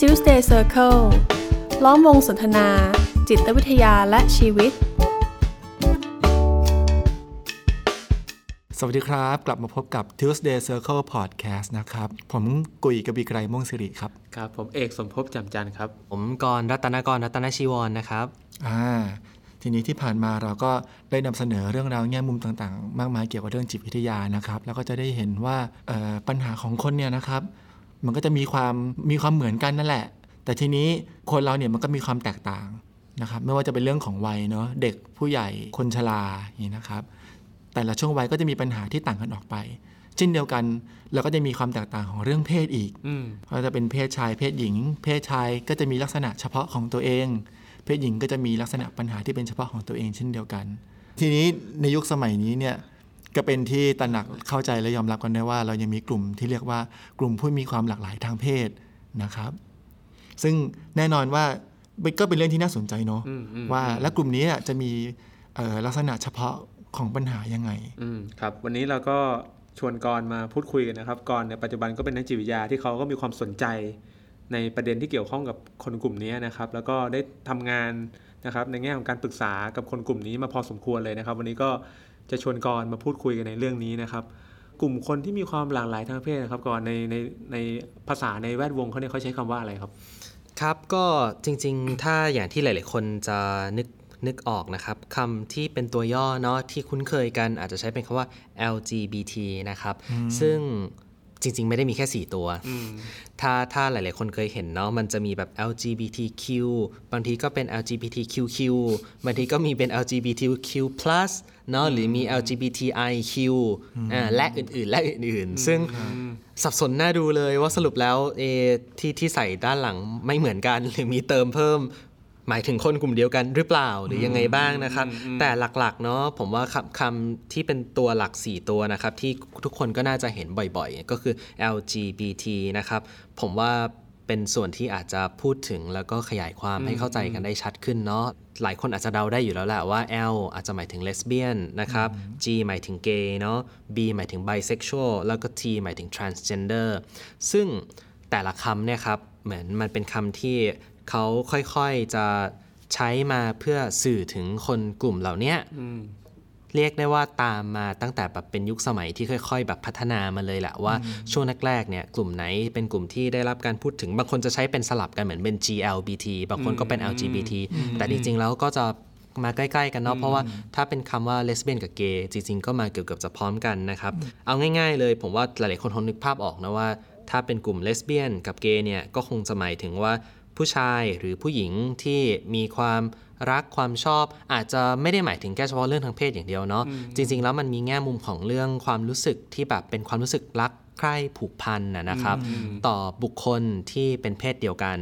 Tuesday Circle ล้อมวงสนทนา จิตวิทยาและชีวิต สวัสดีครับ กลับมาพบกับ Tuesday Circle Podcast นะครับ ผมกุยกบีไกรม่วงสิริครับ ครับ ผมเอกสมภพจำจันทร์ครับ ผมกรรัตนกรรัตนชีวรนะครับอ่าทีนี้ที่ผ่านมาเราก็ได้นำเสนอเรื่องราวแง่มุมต่างๆ มากมายเกี่ยวกับเรื่องจิตวิทยานะครับ แล้วก็จะได้เห็นว่าเอ่อปัญหาของคนเนี่ยนะครับ มันก็จะมีความมีความเหมือนกันนั่นแหละ แต่ทีนี้คนเราเนี่ยมันก็มีความแตกต่างนะครับไม่ว่าจะเป็นเรื่องของวัยเนาะเด็กผู้ใหญ่คนชราอย่างนี้นะครับ แต่ละช่วงวัยก็จะมีปัญหาที่ต่างกันออกไป เช่นเดียวกันเราก็จะมีความแตกต่างของเรื่องเพศอีกอืมว่าจะเป็นเพศชายเพศหญิง เพศชายก็จะมีลักษณะเฉพาะของตัวเอง เพศหญิงก็จะมีลักษณะปัญหาที่เป็นเฉพาะของตัวเอง เช่นเดียวกัน ทีนี้ในยุคสมัยนี้เนี่ย ก็เป็นที่ตระหนักเข้าใจและยอมรับกันได้ว่า เรายังมีกลุ่มที่เรียกว่ากลุ่มผู้มีความหลากหลายทางเพศนะครับ ซึ่งแน่นอนว่าก็เป็นเรื่องที่น่าสนใจเนาะว่าและกลุ่มนี้จะมีลักษณะเฉพาะของปัญหายังไงอืครับ วันนี้เราก็ชวนกรมาพูดคุยกันนะครับกรในยปัจจุบันก็เป็นนักจิตวิทยาที่เขาก็มีความสนใจในประเด็นที่เกี่ยวข้องกับคนกลุ่มนี้นะครับ แล้วก็ได้ทำงานนะครับในแง่ของการปรึกษากับคนกลุ่มนี้มาพอสมควรเลยนะครับ วันนี้ก็ จะชวนกรมาพูดคุยกันในเรื่องนี้นะครับ กลุ่มคนที่มีความหลากหลายทางเพศนะครับกรในในในภาษาในแวดวงเขาเนี่ยเขาใช้คำว่าอะไรครับ ครับก็จริงๆ ถ้าอย่างที่หลาย ๆ คนจะนึกนึกออกนะครับคำที่เป็นตัวย่อเนาะที่คุ้นเคยกันอาจจะใช้เป็นคำว่า LGBT นะครับ ซึ่ง จริง ๆ ไม่ได้มีแค่ 4 ตัว ถ้าถ้าหลาย ๆ คนเคยเห็นเนาะมันจะมีแบบ LGBTQ บางทีก็เป็น LGBTQQ บางทีก็มีเป็น LGBTQ+ เนาะหรือมี LGBTIQ อ่าและอื่น ๆ และอื่น ๆ ซึ่งสับสนน่าดูเลยว่าสรุปแล้วเอที่ที่ใส่ด้านหลังไม่เหมือนกัน หรือมีเติมเพิ่ม หมายถึงคนกลุ่มเดียวกันหรือเปล่าหรือยังไงบ้างนะครับ แต่หลักๆเนาะผมว่าคำคำที่เป็นตัวหลัก 4 ตัวนะครับ ที่ทุกคนก็น่าจะเห็นบ่อยๆ ก็คือ LGBT นะครับ ผมว่าเป็นส่วนที่อาจจะพูดถึงแล้วก็ขยายความให้เข้าใจกันได้ชัดขึ้นเนาะหลายคนอาจจะเดาได้อยู่แล้วแหละว่า L อาจจะหมายถึงเลสเบี้ยนนะครับ G หมายถึงเกย์เนาะ B หมายถึง bisexual แล้วก็ T หมายถึง transgender ซึ่งแต่ละคำเนี่ยครับ เหมือนมันเป็นคำที่ เขาค่อยๆจะใช้มาเพื่อสื่อถึงคนกลุ่มเหล่าเนี้ยเรียกได้ว่าตามมาตั้งแต่แบบเป็นยุคสมัยที่ค่อย ๆ แบบพัฒนามาเลยแหละว่าช่วงแรกๆเนี่ยกลุ่มไหนเป็นกลุ่มที่ได้รับการพูดถึงบางคนจะใช้เป็นสลับกันเหมือนเป็น GLBT บางคนก็เป็น LGBT แต่จริงๆแล้วก็จะมาใกล้ๆกันเนาะเพราะว่าถ้าเป็นคำว่าเลสเบี้ยนกับเกย์จริงๆ ก็มาเกือบๆจะพร้อมกันนะครับ เอาง่ายๆเลยผมว่าหลายๆคนคงนึกภาพออกนะว่า ถ้าเป็นกลุ่มเลสเบี้ยนกับเกย์เนี่ยก็คงจะหมายถึงว่า ผู้ชายหรือผู้หญิงที่มีความรักความชอบ อาจจะไม่ได้หมายถึงแค่เฉพาะเรื่องทางเพศอย่างเดียวเนาะจริง ๆ แล้วมันมีแง่มุมของเรื่องความรู้สึกที่แบบเป็นความรู้สึกรัก ใคร่ผูกพันนะนะครับ ต่อบุคคลที่เป็นเพศเดียวกัน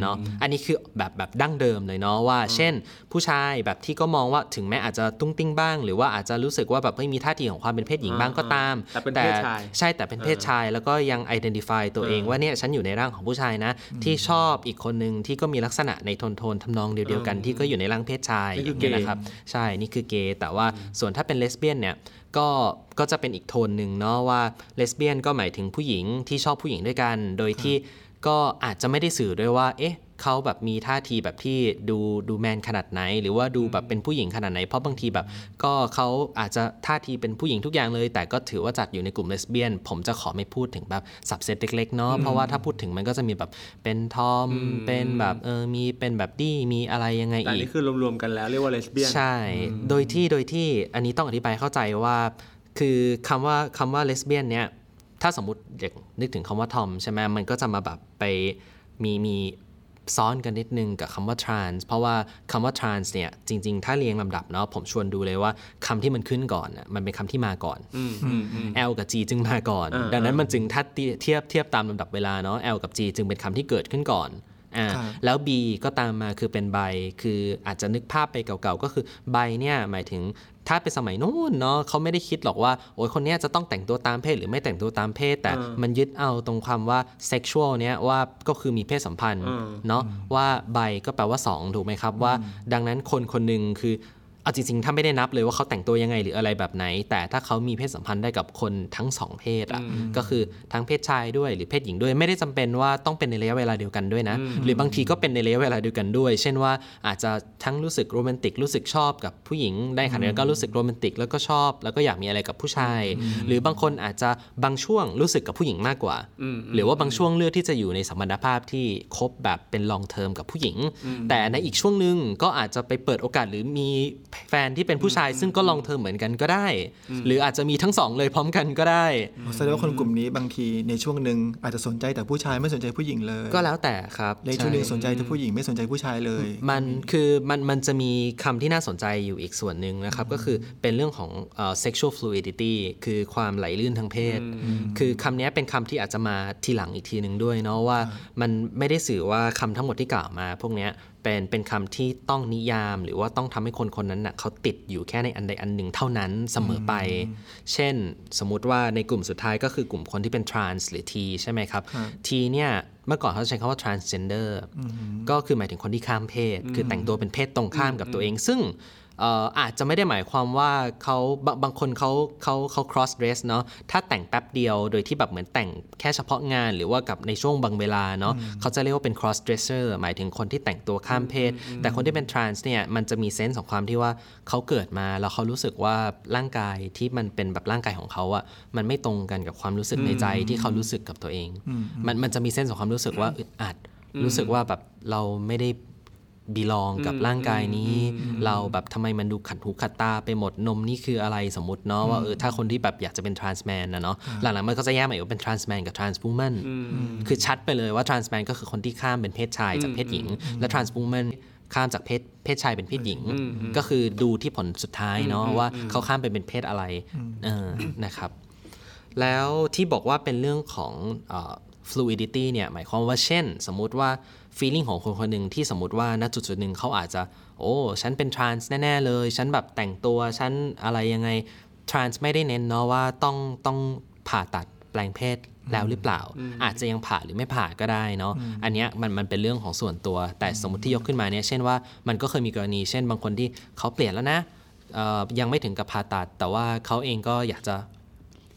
เนาะอันนี้คือแบบแบบดั้งเดิมเลยเนาะว่า เช่น ผู้ชายแบบที่ก็มองว่าถึงแม้อาจจะตุ้งติ้งบ้าง หรือว่าอาจจะรู้สึกว่าแบบไม่มีท่าทีของความเป็นเพศหญิงบ้างก็ตาม แต่เป็นเพศชายใช่แต่เป็นเพศชายแล้วก็ยัง identify ตัวเองว่าเนี่ยฉันอยู่ในร่างของผู้ชายนะ ที่ชอบอีกคนนึงที่ก็มีลักษณะในโทนโทนๆทำนองเดียวๆกันที่ก็อยู่ในร่างเพศชายนี่คืออย่างเงี้ยเกย์นะครับใช่นี่คือเกย์แต่ว่าส่วนถ้าเป็นเลสเบี้ยนเนี่ย ก็ก็จะเป็นอีกโทนหนึ่งเนาะว่าเลสเบี้ยนก็หมายถึงผู้หญิงที่ชอบผู้หญิงด้วยกัน โดยที่ก็อาจจะไม่ได้สื่อด้วยว่า เอ๊ะ เขาแบบมีท่าทีแบบที่ดูดูแมนขนาดไหน หรือว่าดูแบบเป็นผู้หญิงขนาดไหน เพราะบางทีแบบ ก็เขาอาจจะท่าทีเป็นผู้หญิงทุกอย่างเลย แต่ก็ถือว่าจัดอยู่ในกลุ่มเลสเบี้ยน ผมจะขอไม่พูดถึงแบบสับเซตเล็กๆเนาะเพราะว่าถ้าพูดถึงมันก็จะมีแบบเป็นทอมเป็นแบบเออมีเป็นแบบดี้มีอะไรยังไงแต่อันอีกนี้คือรวมๆกันแล้วเรียกว่าเลสเบี้ยนใช่ โดยที่โดยที่อันนี้ต้องอธิบายเข้าใจว่า คือคำว่าคำว่าเลสเบี้ยนเนี่ยถ้าสมมติอยากนึกถึงคำว่าทอมใช่ไหมมันก็จะมาแบบไปมีมี ซ้อนกันนิดนึงกับคำว่า trans เพราะว่าคำว่า trans เนี่ยจริง ๆ ถ้าเรียงลำดับเนาะผมชวนดูเลยว่าคำที่มันขึ้นก่อนน่ะมันเป็นคำที่มาก่อน L กับ G จึงมาก่อนอ่าดังนั้นมันจึงถ้าเทียบเทียบเทียบตามลำดับเวลาเนาะ L กับ G จึงเป็นคำที่เกิดขึ้นก่อน อ่าครับแล้ว B ก็ตามมาคือเป็นใบ คืออาจจะนึกภาพไปเก่าๆ ก็คือใบเนี่ยหมายถึงถ้าเป็นสมัยนู้นเนาะเขาไม่ได้คิดหรอกว่า โอ้ยคนเนี้ยจะต้องแต่งตัวตามเพศหรือไม่แต่งตัวตามเพศ แต่เออมันยึดเอาตรงความว่า sexual เนี้ยว่าก็คือมีเพศสัมพันธ์เออเนาะว่าใบก็แปลว่า 2 ถูกไหมครับว่า ดังนั้นคนคนหนึ่งคือ เอาจริงๆ ถ้าไม่ได้นับเลยว่าเขาแต่งตัวยังไงหรืออะไรแบบไหน แต่ถ้าเขามีเพศสัมพันธ์ได้กับคนทั้งสองเพศอะก็คือทั้งเพศชายด้วยหรือเพศหญิงด้วยไม่ได้จำเป็นว่าต้องเป็นในระยะเวลาเดียวกันด้วยนะ หรือบางทีก็เป็นในระยะเวลาเดียวกันด้วย เช่นว่าอาจจะทั้งรู้สึกโรแมนติกรู้สึกชอบกับผู้หญิงได้ขณะเดียวกันก็รู้สึกโรแมนติกแล้วก็ชอบ แล้วก็อยากมีอะไรกับผู้ชาย หรือบางคนอาจจะบางช่วงรู้สึกกับผู้หญิงมากกว่า หรือว่าบางช่วงเลือกที่จะอยู่ในสัมพันธภาพที่คบแบบเป็นลองเทอมกับผู้หญิง แต่ในอีกช่วงหนึ่งก็อาจจะไปเปิดโอกาสหรือมีแฟนที่เป็นผู้ชายซึ่งก็ลองเทอมเหมือนกันก็ได้ หรืออาจจะมีทั้งสองเลยพร้อมกันก็ได้แสดงว่าคนกลุ่มนี้บางทีในช่วงหนึ่งอาจจะสนใจแต่ผู้ชายไม่สนใจผู้หญิงเลย ก็แล้วแต่ครับในช่วงหนึ่งใสนใจแต่ผู้หญิงไม่สนใจผู้ชายเลย มันคือมันมันจะมีคำที่น่าสนใจอยู่อีกส่วนหนึ่งนะครับก็คือเป็นเรื่องของเอ่อ sexual fluidity คือความไหลลื่นทางเพศ คือคำนี้เป็นคำที่อาจจะมาทีหลังอีกทีหนึ่งด้วยเนาะว่ามันไม่ได้สื่อว่าคำทั้งหมดที่กล่าวมา พวกเนี้ย เป็นเป็นคำที่ต้องนิยาม หรือว่าต้องทำให้คนคนนั้นน่ะเขาติดอยู่แค่ในอันใดอันหนึ่งเท่านั้นเสมอไป เช่น สมมุติว่าในกลุ่มสุดท้ายก็คือกลุ่มคนที่เป็น trans หรือ T ใช่ไหมครับ T เนี่ยเมื่อก่อนเขาใช้คำว่า transgender ก็คือหมายถึงคนที่ข้ามเพศ คือแต่งตัวเป็นเพศตรงข้ามกับตัวเอง ซึ่งเอ่ออาจจะไม่ได้หมายความว่าเขาบางบางคนเขาเขาเขา cross dress เนาะถ้าแต่งแป๊บเดียวโดยที่แบบเหมือนแต่งแค่เฉพาะงานหรือว่ากับในช่วงบางเวลาเนาะเขาจะเรียกว่าเป็น cross dresser หมายถึงคนที่แต่งตัวข้ามเพศ แต่คนที่เป็น trans เนี่ยมันจะมีเซนส์ของความที่ว่าเขาเกิดมาแล้วเขารู้สึกว่าร่างกายที่มันเป็นแบบร่างกายของเขาอะมันไม่ตรงกันกับความรู้สึกในใจที่เขารู้สึกกับตัวเอง มันมันจะมีเซนส์ของความรู้สึกว่าอึดอัดรู้สึกว่าแบบเราไม่ได้ บีลองกับร่างกายนี้ เราแบบทำไมมันดูขัดหูขัดตาไปหมดนมนี่คืออะไรสมมติเนาะว่าเออถ้าคนที่แบบอยากจะเป็น trans man นะเนาะหลังๆมันก็จะแยกมาอีกว่าเป็น trans man กับ trans woman คือชัดไปเลยว่า trans man ก็คือคนที่ข้ามเป็นเพศชายจากเพศหญิง และ trans woman ข้ามจากเพศเพศชายเป็นเพศหญิง ก็คือดูที่ผลสุดท้ายเนาะว่าเขาข้ามไปเป็นเพศอะไรเออนะครับ แล้วที่บอกว่าเป็นเรื่องของเอ่อ fluidity เนี่ยหมายความว่าเช่น สมมุติว่า feeling ของคนคนหนึ่งที่สมมติว่าณจุดจุดหนึ่งเขาอาจจะ โอ้ฉันเป็น trans แน่ ๆ เลย ฉันแบบแต่งตัวฉันอะไรยังไง trans ไม่ได้เน้นเนาะว่าต้องต้องผ่าตัดแปลงเพศแล้วหรือเปล่า อาจจะยังผ่าหรือไม่ผ่าก็ได้เนาะอันเนี้ยมันมันเป็นเรื่องของส่วนตัว แต่สมมติที่ยกขึ้นมาเนี่ยเช่นว่ามันก็เคยมีกรณี เช่นบางคนที่เขาเปลี่ยนแล้วนะเอ่อยังไม่ถึงกับผ่าตัด แต่ว่าเขาเองก็อยากจะ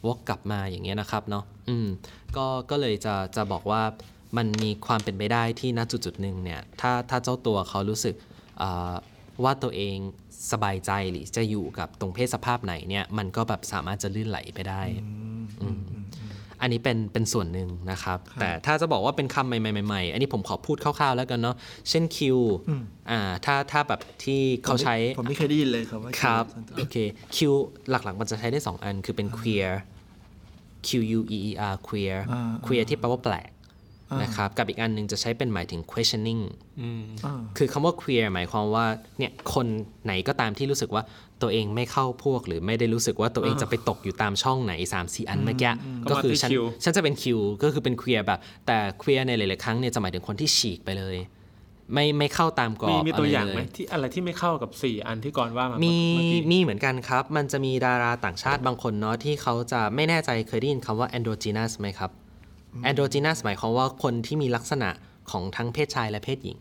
วกกลับมาอย่างเงี้ยนะครับเนาะอืมก็ก็เลยจะจะบอกว่า มันมีความเป็นไปได้ที่ณจุดจุดๆหนึ่งเนี่ยถ้าถ้าเจ้าตัวเขารู้สึกอ่าว่าตัวเองสบายใจหรือจะอยู่กับตรงเพศสภาพไหนเนี่ยมันก็แบบสามารถจะลื่นไหลไปได้อืมอันนี้เป็นเป็นส่วนหนึ่งนะครับ แต่ถ้าจะบอกว่าเป็นคำใหม่ๆๆอันนี้ผมขอพูดคร่าวๆแล้วกันเนาะเช่นคิวอ่าถ้าถ้าแบบที่เขาใช้ ผมไม่เคยได้ยินเลยครับว่าครับส่วนตัวโอเค Q หลักๆมันจะใช้ได้ 2 อันคือเป็น queer Q U E E R queer อ่า queer ที่แปลว่าแปลก นะครับกับอีกอันหนึ่งจะใช้เป็นหมายถึง questioning อ่าคือคำว่า queer หมายความว่าเนี่ยคนไหนก็ตามที่รู้สึกว่าตัวเองไม่เข้าพวก หรือไม่ได้รู้สึกว่าตัวเองจะไปตกอยู่ตามช่องไหน3 4อันเมื่อกี้ก็คือฉันก็มาที่ Q ฉันจะเป็น Q ก็คือเป็น queer แบบ แต่ queer ในหลาย ๆ ครั้งเนี่ยจะหมายถึงคนที่ฉีกไปเลยไม่ไม่เข้าตามกรอมีบมีตัวะรอย่างเลไหมที่อะไรที่ไม่เข้ากับสี่อันที่ก่อนว่ามามีเอกี้มีเหมือนกันครับ มันจะมีดาราต่างชาติบางคนเนาะที่เขาจะไม่แน่ใจเคยได้ยินคำว่า androgynous ไหมครับ androgynous หมายความว่าคนที่มีลักษณะของทั้งเพศชายและเพศหญิง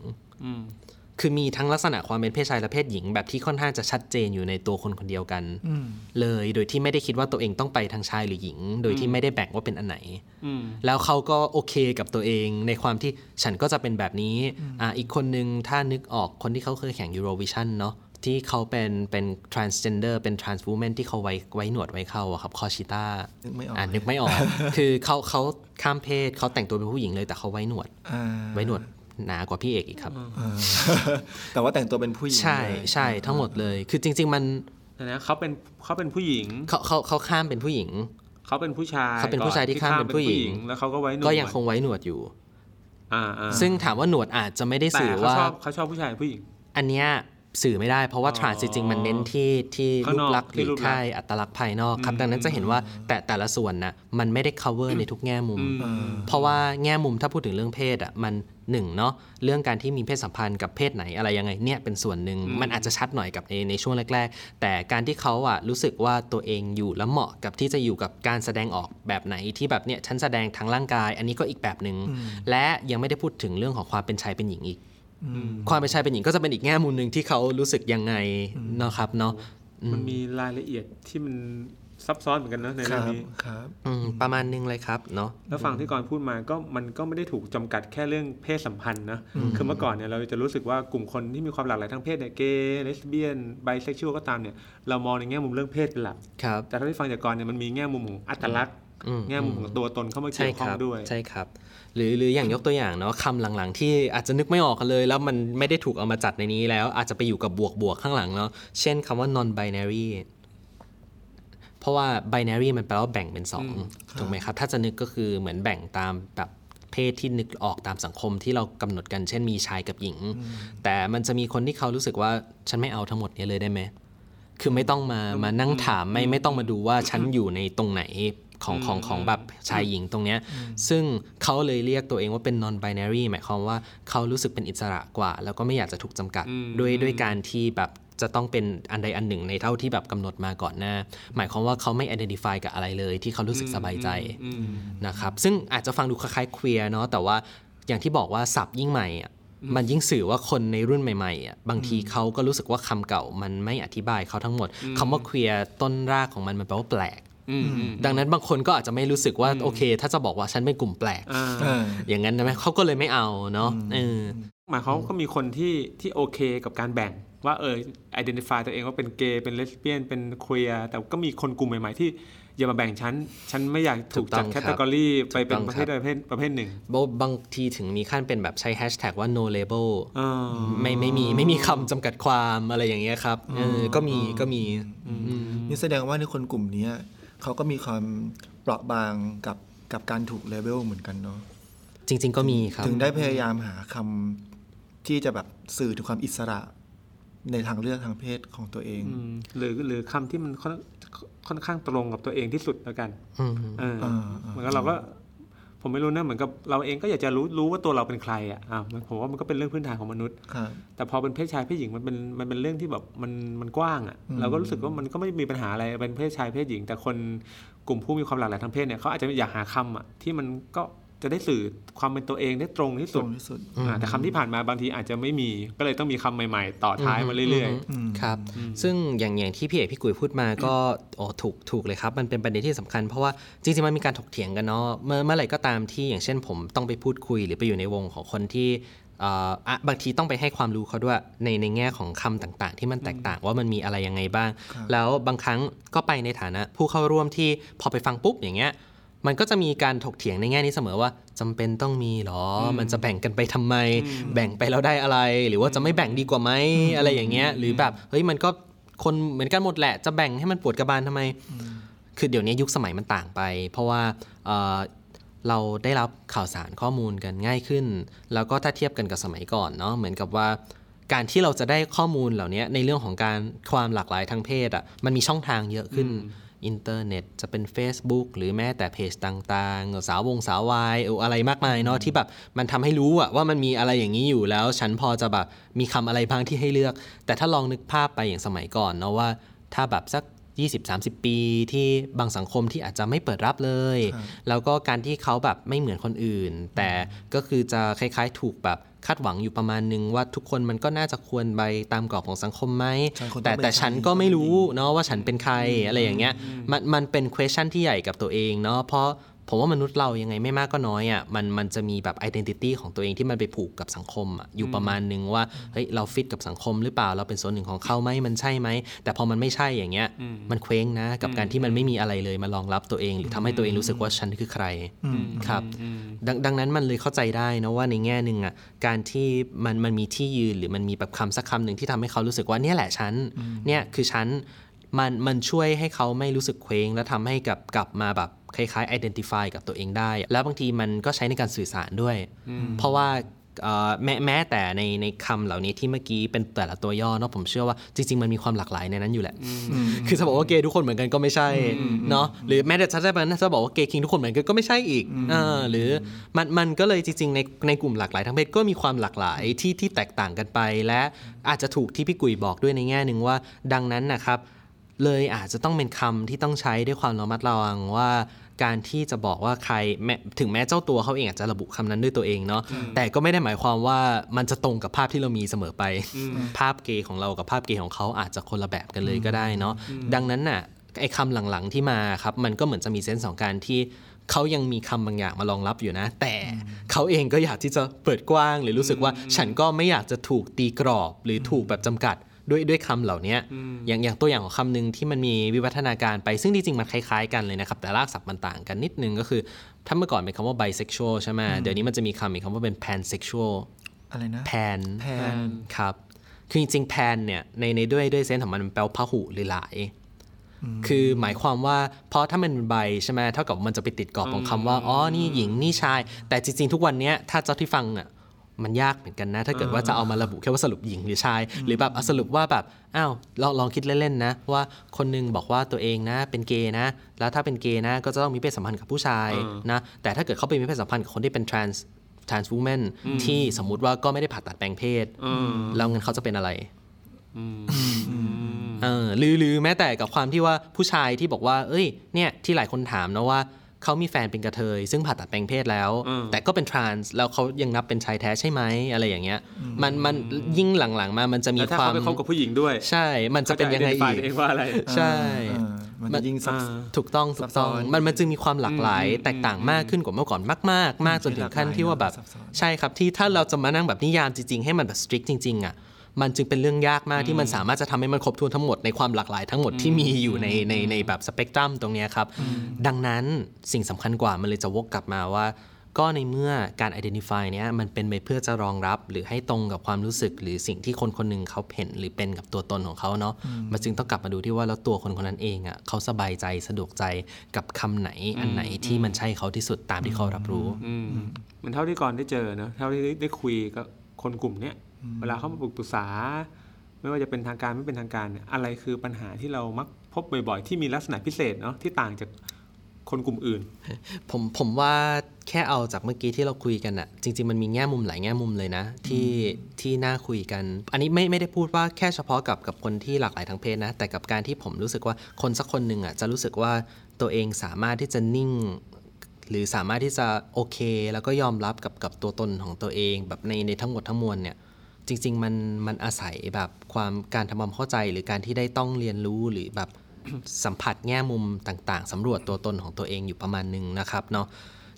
คือมีทั้งลักษณะความเป็นเพศชายและเพศหญิง แบบที่ค่อนข้างจะชัดเจนอยู่ในตัวคนคนเดียวกันเลยโดยที่ไม่ได้คิดว่าตัวเองต้องไปทางชายหรือหญิง โดยที่ไม่ได้แบ่งว่าเป็นอันไหนแล้วเขาก็โอเคกับตัวเอง ในความที่ฉันก็จะเป็นแบบนี้อ่าอีกคนนึงถ้านึกออกคนที่เขาเคยแข่ง Eurovision เนาะ ที่เขาเป็นเป็น transgender เป็น trans woman ที่เขาไว้ไว้หนวดไว้เข้าอะครับคอชิต้านึกไม่ออกอ่านึกไม่ออก คือเขาเขาข้ามเพศเขาแต่งตัวเป็นผู้หญิงเลยแต่เขาไว้หนวดอ่าไว้หนวดหนากว่าพี่เอกอีกครับอ่าแต่ว่าแต่งตัวเป็นผู้หญิง ใช่เลยใช่ทั้งหมดเลย คือจริง ๆ มันนะเขาเป็นเขาเป็นผู้หญิงเขาเขาเขาข้ามเป็นผู้หญิง เขาเป็นผู้ชายเขาเป็นผู้ชายที่ข้ามเป็นผู้หญิง แล้วเขาก็ไว้หนวดก็ยังคงไว้หนวดอยู่อ่าอ่าซึ่งถามว่าหนวดอาจจะไม่ได้แต่สื่อเขาว่าชอบเขาชอบผู้ชายผู้หญิง อันเนี้ย สื่อไม่ได้ เพราะว่าอ๋อ trans จริงๆมันเน้นที่ที่ข้างรูนปอกลักษณ์หที่รือรูปลักษณ์ค่ายอัตลักษณ์ภายนอกครับ ดังนั้นจะเห็นว่าแต่แต่ละส่วนน่ะมันไม่ได้ cover ในทุกแง่มุม เพราะว่าแง่มุมถ้าพูดถึงเรื่องเพศอะมันหนึ่งเนาะเรื่องการที่มีเพศสัมพันธ์กับเพศไหนอะไรยังไงเนี่ยเป็นส่วนหนึ่งมันอาจจะชัดหน่อยกับในในช่วงแรก ๆ แต่การที่เขาอะรู้สึกว่าตัวเองอยู่แล้วเหมาะกับที่จะอยู่กับการแสดงออกแบบไหนที่แบบเนี่ยฉันแสดงทั้งร่างกาย อันนี้ก็อีกแบบหนึ่งและยังไม่ได้พูดถึงเรื่องของความเป็นชายเป็นหญิงอีก ความเป็นชายเป็นหญิงก็จะเป็นอีกแง่มุมหนึ่งที่เขารู้สึกยังไงเนาะครับเนาะมันมีรายละเอียดที่มันซับซ้อนเหมือนกันนะในคเรื่รัองบนี้ครับอืมประมาณนึงเลยครับเนาะแล้วฟังที่กรพูดมาก็มันก็ไม่ได้ถูกจำกัดแค่เรื่องเพศสัมพันธ์นะคือเมื่อก่อนเนี่ยเราจะรู้สึกว่ากลุ่มคนที่มีความหลากหลายทางเพศเนี่ยเกย์เลสเบี้ยนไบเซ็กชวลก็ตามเนี่ยเรามองในแง่มุมเรื่องเพศเป็นหลักครับแต่ถ้าที่ฟังจากกรเนี่ยมันมีแง่มุมของอัตลักษณ์อืม แง่มุมของตัวตนเข้ามาใช่เกี่ยวคข้องรับด้วยใช่ครับ หรือหรืออย่างยกตัวอย่างเนาะคำหลังๆ ที่อาจจะนึกไม่ออกกันเลย แล้วมันไม่ได้ถูกเอามาจัดในนี้แล้ว อาจจะไปอยู่กับบวกบวกๆข้างหลังเนาะเช่นคำว่า non binary เพราะว่า binary มันแปลว่าแบ่งเป็นสองถูกไหมครับ ถ้าจะนึกก็คือเหมือนแบ่งตามแบบเพศที่นึกออกตามสังคมที่เรากำหนดกัน เช่นมีชายกับหญิง แต่มันจะมีคนที่เขารู้สึกว่าฉันไม่เอาทั้งหมดนี้เลยได้ไหมคือไม่ต้องมามานั่งถามไม่ไม่ต้องมาดูว่าฉันอยู่ในตรงไหน ของของของแบบชายหญิงตรงเนี้ยซึ่งเขาเลยเรียกตัวเองว่าเป็น non binary หมายความว่าเขารู้สึกเป็นอิสระกว่า แล้วก็ไม่อยากจะถูกจำกัดด้วยด้วยการที่แบบจะต้องเป็นอันใดอันหนึ่งในเท่าที่แบบกำหนดมาก่อนหน้า หมายความว่าเขาไม่ identify กับอะไรเลย ที่เขารู้สึกสบายใจนะครับซึ่งอาจจะฟังดูคล้ายๆ queer เนาะแต่ว่าอย่างที่บอกว่าศัพท์ยิ่งใหม่อะมันยิ่งสื่อว่าคนในรุ่นใหม่ๆอะบางทีเขาก็รู้สึกว่าคำเก่ามันไม่อธิบายเขาทั้งหมดคำว่า queer ต้นรากของมันมันแปลว่าแปลก ดังนั้นบางคนก็อาจจะไม่รู้สึกว่าโอเค ถ้าจะบอกว่าฉันเป็นกลุ่มแปลกอ่าอ่าอย่างนั้นนะไหมเขาก็เลยไม่เอาเนาะเออหมายความว่าก็มีคนที่ที่โอเคกับการแบ่งว่าเออ identify ตัวเองว่าเป็นเกย์เป็นเลสเบี้ยนเป็นควียแต่ก็มีคนกลุ่มใหม่ๆ ที่อย่ามาแบ่งฉันฉันไม่อยากถูกจัดถูแคกตต้ตาองกรีไปเป็นถูกต้องประเภทครับประเภทประเภทหนึ่ง บางทีถึงมีขั้นเป็นแบบใช้แฮชแท็กว่า no label อ่าไม่ไม่มีไม่มีคำจำกัดความอะไรอย่างเงี้ยครับเออก็มีก็มีนี่แสดงว่าในคนกลุ่มเนี้ย เขาก็มีความเปราะบางกับกับการถูกเลเวลเหมือนกันเนาะจริง ๆ ก็มีครับ ถึงได้พยายามหาคำที่จะแบบสื่อถึงความอิสระในทางเลือกทางเพศของตัวเองอืมหรือหรือคำที่มันค่อนค่อนข้างตรงกับตัวเองที่สุดแล้วกันอืมเอออ่าเหมือนกับเราก็ ผมไม่รู้นะเหมือนกับเราเองก็อยากจะรู้รู้ว่าตัวเราเป็นใครอะอ่ามันผมว่ามันก็เป็นเรื่องพื้นฐานของมนุษย์ครับแต่พอเป็นเพศชายเพศหญิงมันเป็นมันเป็นเรื่องที่แบบมันมันกว้างอะ่ะเราก็รู้สึกว่ามันก็ไม่มีปัญหาอะไรเป็นเพศชายเพศหญิง แต่คนกลุ่มผู้มีความหลากหลายทางเพศเนี่ยเขาอาจจะอยากหาคำอะที่มันก็ จะได้สื่อความเป็นตัวเองได้ตรงที่ตสุรดงที่สุดอ่าแต่คำที่ผ่านมาบางทีอาจจะไม่มีก็เลยต้องมีคำใหม่ ๆ ต่อท้ายมาเรื่อยอืมครับ ซึ่งอย่างอย่างที่พี่เอกพี่กุยพูดมาก็โอ้ถูกถูกเลยครับ มันเป็นประเด็นที่สำคัญเพราะว่าจริงๆมันมีการถกเถียงกันเนาะเมื่อเมื่อไหร่ก็ตามที่อย่างเช่น ผมต้องไปพูดคุยหรือไปอยู่ในวงของคนที่เอ่ออะบางทีต้องไปให้ความรู้เขาด้วยในในแง่ของคำต่างๆ ที่มันแตกต่างว่ามันมีอะไรยังไงบ้าง แล้วบางครั้งก็ไปในฐานะ ผู้เข้าร่วมที่พอไปฟังปุ๊บอย่างเงี้ย มันก็จะมีการถกเถียงในแง่นี้เสมอว่าจำเป็นต้องมีหรอ มันจะแบ่งกันไปทำไม แบ่งไปแล้วได้อะไร หรือว่าจะไม่แบ่งดีกว่าไหมอะไรอย่างเงี้ย หรือแบบเฮ้ยมันก็คนเหมือนกันหมดแหละ จะแบ่งให้มันปวดกระบาลทำไม คือเดี๋ยวนี้ยุคสมัยมันต่างไป เพราะว่าเอ่อเราได้รับข่าวสารข้อมูลกันง่ายขึ้น แล้วก็ถ้าเทียบกันกับสมัยก่อนเนาะเหมือนกับว่าการที่เราจะได้ข้อมูลเหล่านี้ในเรื่องของการความหลากหลายทางเพศอะมันมีช่องทางเยอะขึ้น อินเทอร์เน็ต จะเป็น Facebook หรือแม้แต่เพจต่างๆ สาววงสาววายเอออะไรมากมายเนาะที่แบบมันทำให้รู้อะว่ามันมีอะไรอย่างนี้อยู่แล้ว ฉันพอจะแบบมีคำอะไรบ้างที่ให้เลือก แต่ถ้าลองนึกภาพไปอย่างสมัยก่อนเนาะว่า ถ้าแบบสัก 20-30 ปีที่บางสังคมที่อาจจะไม่เปิดรับเลย แล้วก็การที่เขาแบบไม่เหมือนคนอื่น แต่ก็คือจะคล้ายๆ ถูกแบบ คาดหวังอยู่ประมาณนึงว่าทุกคนมันก็น่าจะควรไปตามกรอบของสังคมไหมใช่คนต้องแต่เป็นแต่ชายฉันก็ไม่รู้เนาะว่าฉันเป็นใครอะไรอย่างเงี้ยมันมันเป็น question ที่ใหญ่กับตัวเองเนาะเพราะ ผมว่ามนุษย์เรายังไงไม่มากก็น้อยอะมันมันจะมีแบบ identity ของตัวเองที่มันไปผูกกับสังคมอะอยู่ประมาณนึงว่าเฮ้ยเราฟิตกับสังคมหรือเปล่าเราเป็นส่วนหนึ่งของเขาไหมมันใช่ไหม แต่พอมันไม่ใช่อย่างเงี้ย มันเคว้งนะ กับการที่มันไม่มีอะไรเลยมารองรับตัวเอง หรือทำให้ตัวเองรู้สึกว่าฉันคือใครครับดงดังนั้นมันเลยเข้าใจได้นะว่าในแง่หนึ่งอะการที่มันมันมีที่ยืนหรือมันมีแบบคำสักคำหนึ่งที่ทำให้เขารู้สึกว่าเนี่ยแหละฉันเนี่ยคือฉันมันมันช่วยให้เขาไม่รู้สึกเคว้งและทำให้กับกลับมาแบบ คล้ายๆ identify กับตัวเองได้ แล้วบางทีมันก็ใช้ในการสื่อสารด้วย เพราะว่าเอ่อแม้แม้แต่ในในคำเหล่านี้ที่เมื่อกี้เป็นแต่ละตัวย่อเนาะผมเชื่อว่าจริง ๆ มันมีความหลากหลายในนั้นอยู่แหละ คือจะบอกว่าเกย์ทุกคนเหมือนกันก็ไม่ใช่เนาะหรือแม้แต่ถ้าจะเป็นถ้าบอกว่าเกย์คิงทุกคนเหมือนกันก็ไม่ใช่อีกเออหรือมันมันก็เลยจริง ๆ ในในกลุ่มหลากหลายทางเพศก็มีความหลากหลายที่ที่แตกต่างกันไป และอาจจะถูกที่พี่กุยบอกด้วยในแง่หนึ่งว่า ดังนั้นนะครับ เลยอาจจะต้องเป็นคำที่ต้องใช้ด้วยความระมัดระวังว่าการที่จะบอกว่าใครแม้ถึงแม้เจ้าตัวเขาเองอาจจะระบุคำนั้นด้วยตัวเองเนาะแต่ก็ไม่ได้หมายความว่ามันจะตรงกับภาพที่เรามีเสมอไป ภาพเกย์ของเรากับภาพเกย์ของเขาอาจจะคนละแบบกันเลยก็ได้เนาะดังนั้นน่ะไอ้คำหลังๆที่มาครับมันก็เหมือนจะมีเซนส์ของการที่เขายังมีคำบางอย่างมารองรับอยู่นะ แต่เขาเองก็อยากที่จะเปิดกว้าง หรือรู้สึกว่าฉันก็ไม่อยากจะถูกตีกรอบหรือถูกแบบจำกัด ด้วยด้วยคำเหล่านี้อย่างอย่างตัวอย่างของคำหนึ่งที่มันมีวิวัฒนาการไปซึ่งจริงๆมันคล้ายๆกันเลยนะครับ แต่รากศัพท์มันต่างกันนิดนึงก็คือ ถ้าเมื่อก่อนเป็นคำว่า bisexual ใช่ไหมเดี๋ยวนี้มันจะมีคำอีกคำว่าเป็น pansexual อะไรนะ pan แพนครับคือจริงๆ pan เนี่ยในในด้วยด้วยเซนส์ของมันมันแปลว่าพหุหรือหลายคือหมายความว่าเพราะถ้ามันเป็นใบใช่ไหมเท่ากับมันจะไปติดกรอบของคำว่าอ๋อนี่หญิงนี่ชาย แต่จริงๆ ทุกวันเนี้ยถ้าเจ้าที่ฟังอะ มันยากเหมือนกันนะ ถ้าเกิดว่าจะเอามาระบุแค่ว่าสรุปหญิงหรือชาย หรือแบบเอาสรุปว่าแบบอ้าวลองลองคิดเล่นๆนะว่าคนหนึงบอกว่าตัวเองนะเป็นเกย์นะ แล้วถ้าเป็นเกย์นะก็จะต้องมีเพศสัมพันธ์กับผู้ชายนะแต่ถ้าเกิดเขาไปมีเพศสัมพันธ์กับคนที่เป็น trans trans woman ที่สมมุติว่าก็ไม่ได้ผ่าตัดแปลงเพศแล้วงั้นเขาจะเป็นอะไรเออหรือหรือแม้แต่กับความที่ว่าผู้ชายที่บอกว่า เอ้ย เนี่ยที่หลายคนถามนะว่า เขามีแฟนเป็นกระเทย ซึ่งผ่าตัดแปลงเพศแล้ว แต่ก็เป็นทรานส์แล้วเขายังนับเป็นชายแท้ใช่ไหมอะไรอย่างเงี้ยมันมันยิ่งหลังๆมามันจะมีแล้วถ้าควาเขามไปคบกับผู้หญิงด้วย ใช่ มันจะเป็นยังไงขาอีก identify ตัวเองว่าอะไรใช่เออมันจะยิ่งซับอ่าถูกต้องถูกต้องซับซ้อนมันมันจึงมีความหลากหลายอืมแตกต่างมากขึ้นกว่าเมื่อก่อนมากๆมากจนถึงขั้นที่ว่าแบบซับซ้อนใช่ครับที่ถ้าเราจะมานั่งแบบนิยามจริงๆให้มันแบบ strict จริงๆอะ มันจึงเป็นเรื่องยากมากที่มันสามารถจะทำให้มันครบถ้วนทั้งหมดในความหลากหลายทั้งหมดที่มีอยู่ในในในแบบสเปกตรัมตรงเนี้ยครับ ดังนั้นสิ่งสำคัญกว่ามันเลยจะวกกลับมาว่า ก็ในเมื่อการ identify เนี้ยมันเป็นไปเพื่อจะรองรับ หรือให้ตรงกับความรู้สึก หรือสิ่งที่คนคนหนึ่งเขาเห็นหรือเป็นกับตัวตนของเขาเนาะมันจึงต้องกลับมาดูที่ว่าแล้วตัวคนคนนั้นเองอะเขาสบายใจสะดวกใจกับคำไหนอันไหนที่มันใช่เขาที่สุดตามที่เขารับรู้อืมเหมันเท่าที่ก่อนได้เจอเนอะเท่าที่ได้ได้คุยกับคนกลุ่มเนี้ย เวลาเขามาปรึกษา ไม่ว่าจะเป็นทางการไม่เป็นทางการเนี่ยอะไรคือปัญหาที่เรามักพบบ่อยๆ ที่มีลักษณะพิเศษเนาะที่ต่างจากคนกลุ่มอื่น ผมผมว่าแค่เอาจากเมื่อกี้ที่เราคุยกันอะจริง ๆ มันมีแง่มุมหลายแง่มุมเลยนะ ที่ที่น่าคุยกัน อันนี้ไม่ไม่ได้พูดว่าแค่เฉพาะกับกับคนที่หลากหลายทางเพศนะ แต่กับการที่ผมรู้สึกว่าคนสักคนหนึ่งอะจะรู้สึกว่าตัวเองสามารถที่จะนิ่ง หรือสามารถที่จะโอเค แล้วก็ยอมรับกับกับตัวตนของตัวเอง แบบในในทั้งหมดทั้งมวลเนี่ย จริง ๆ มันมันอาศัยแบบความการทำความเข้าใจหรือการที่ได้ต้องเรียนรู้หรือแบบสัมผัสแง่มุมต่าง ๆสำรวจตัวตนของตัวเองอยู่ประมาณหนึ่งนะครับเนาะ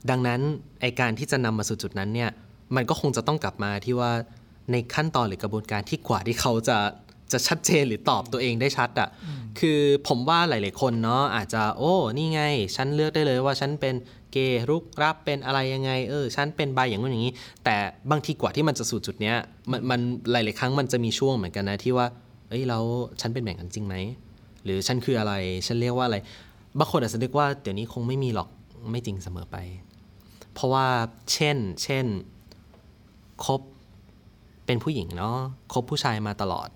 ดังนั้นไอการที่จะนำมาสู่จุดนั้นเนี่ยมันก็คงจะต้องกลับมาที่ว่าในขั้นตอนหรือกระบวนการที่กว่าที่เขาจะจะชัดเจนหรือตอบตัวเองได้ชัดอะ่ะคือผมว่าหลาย ๆ คนเนาะอาจจะโอ้นี่ไง ฉันเลือกได้เลยว่าฉันเป็น เกย์รุกรับเป็นอะไรยังไงเออฉันเป็นบายอย่างนู้นอย่างนี้ แต่บางทีกว่าที่มันจะสู่จุดเนี้ยมันมันหลาย ๆ ครั้งมันจะมีช่วงเหมือนกันนะที่ว่าเอ้ยแล้วฉันเป็นแบบนั้นจริงไหมหรือฉันคืออะไรฉันเรียกว่าอะไรบางคนอาจจะนึกว่าเดี๋ยวนี้คงไม่มีหรอกไม่จริงเสมอไป เพราะว่าเช่น เช่นคบเป็นผู้หญิงเนาะคบผู้ชายมาตลอด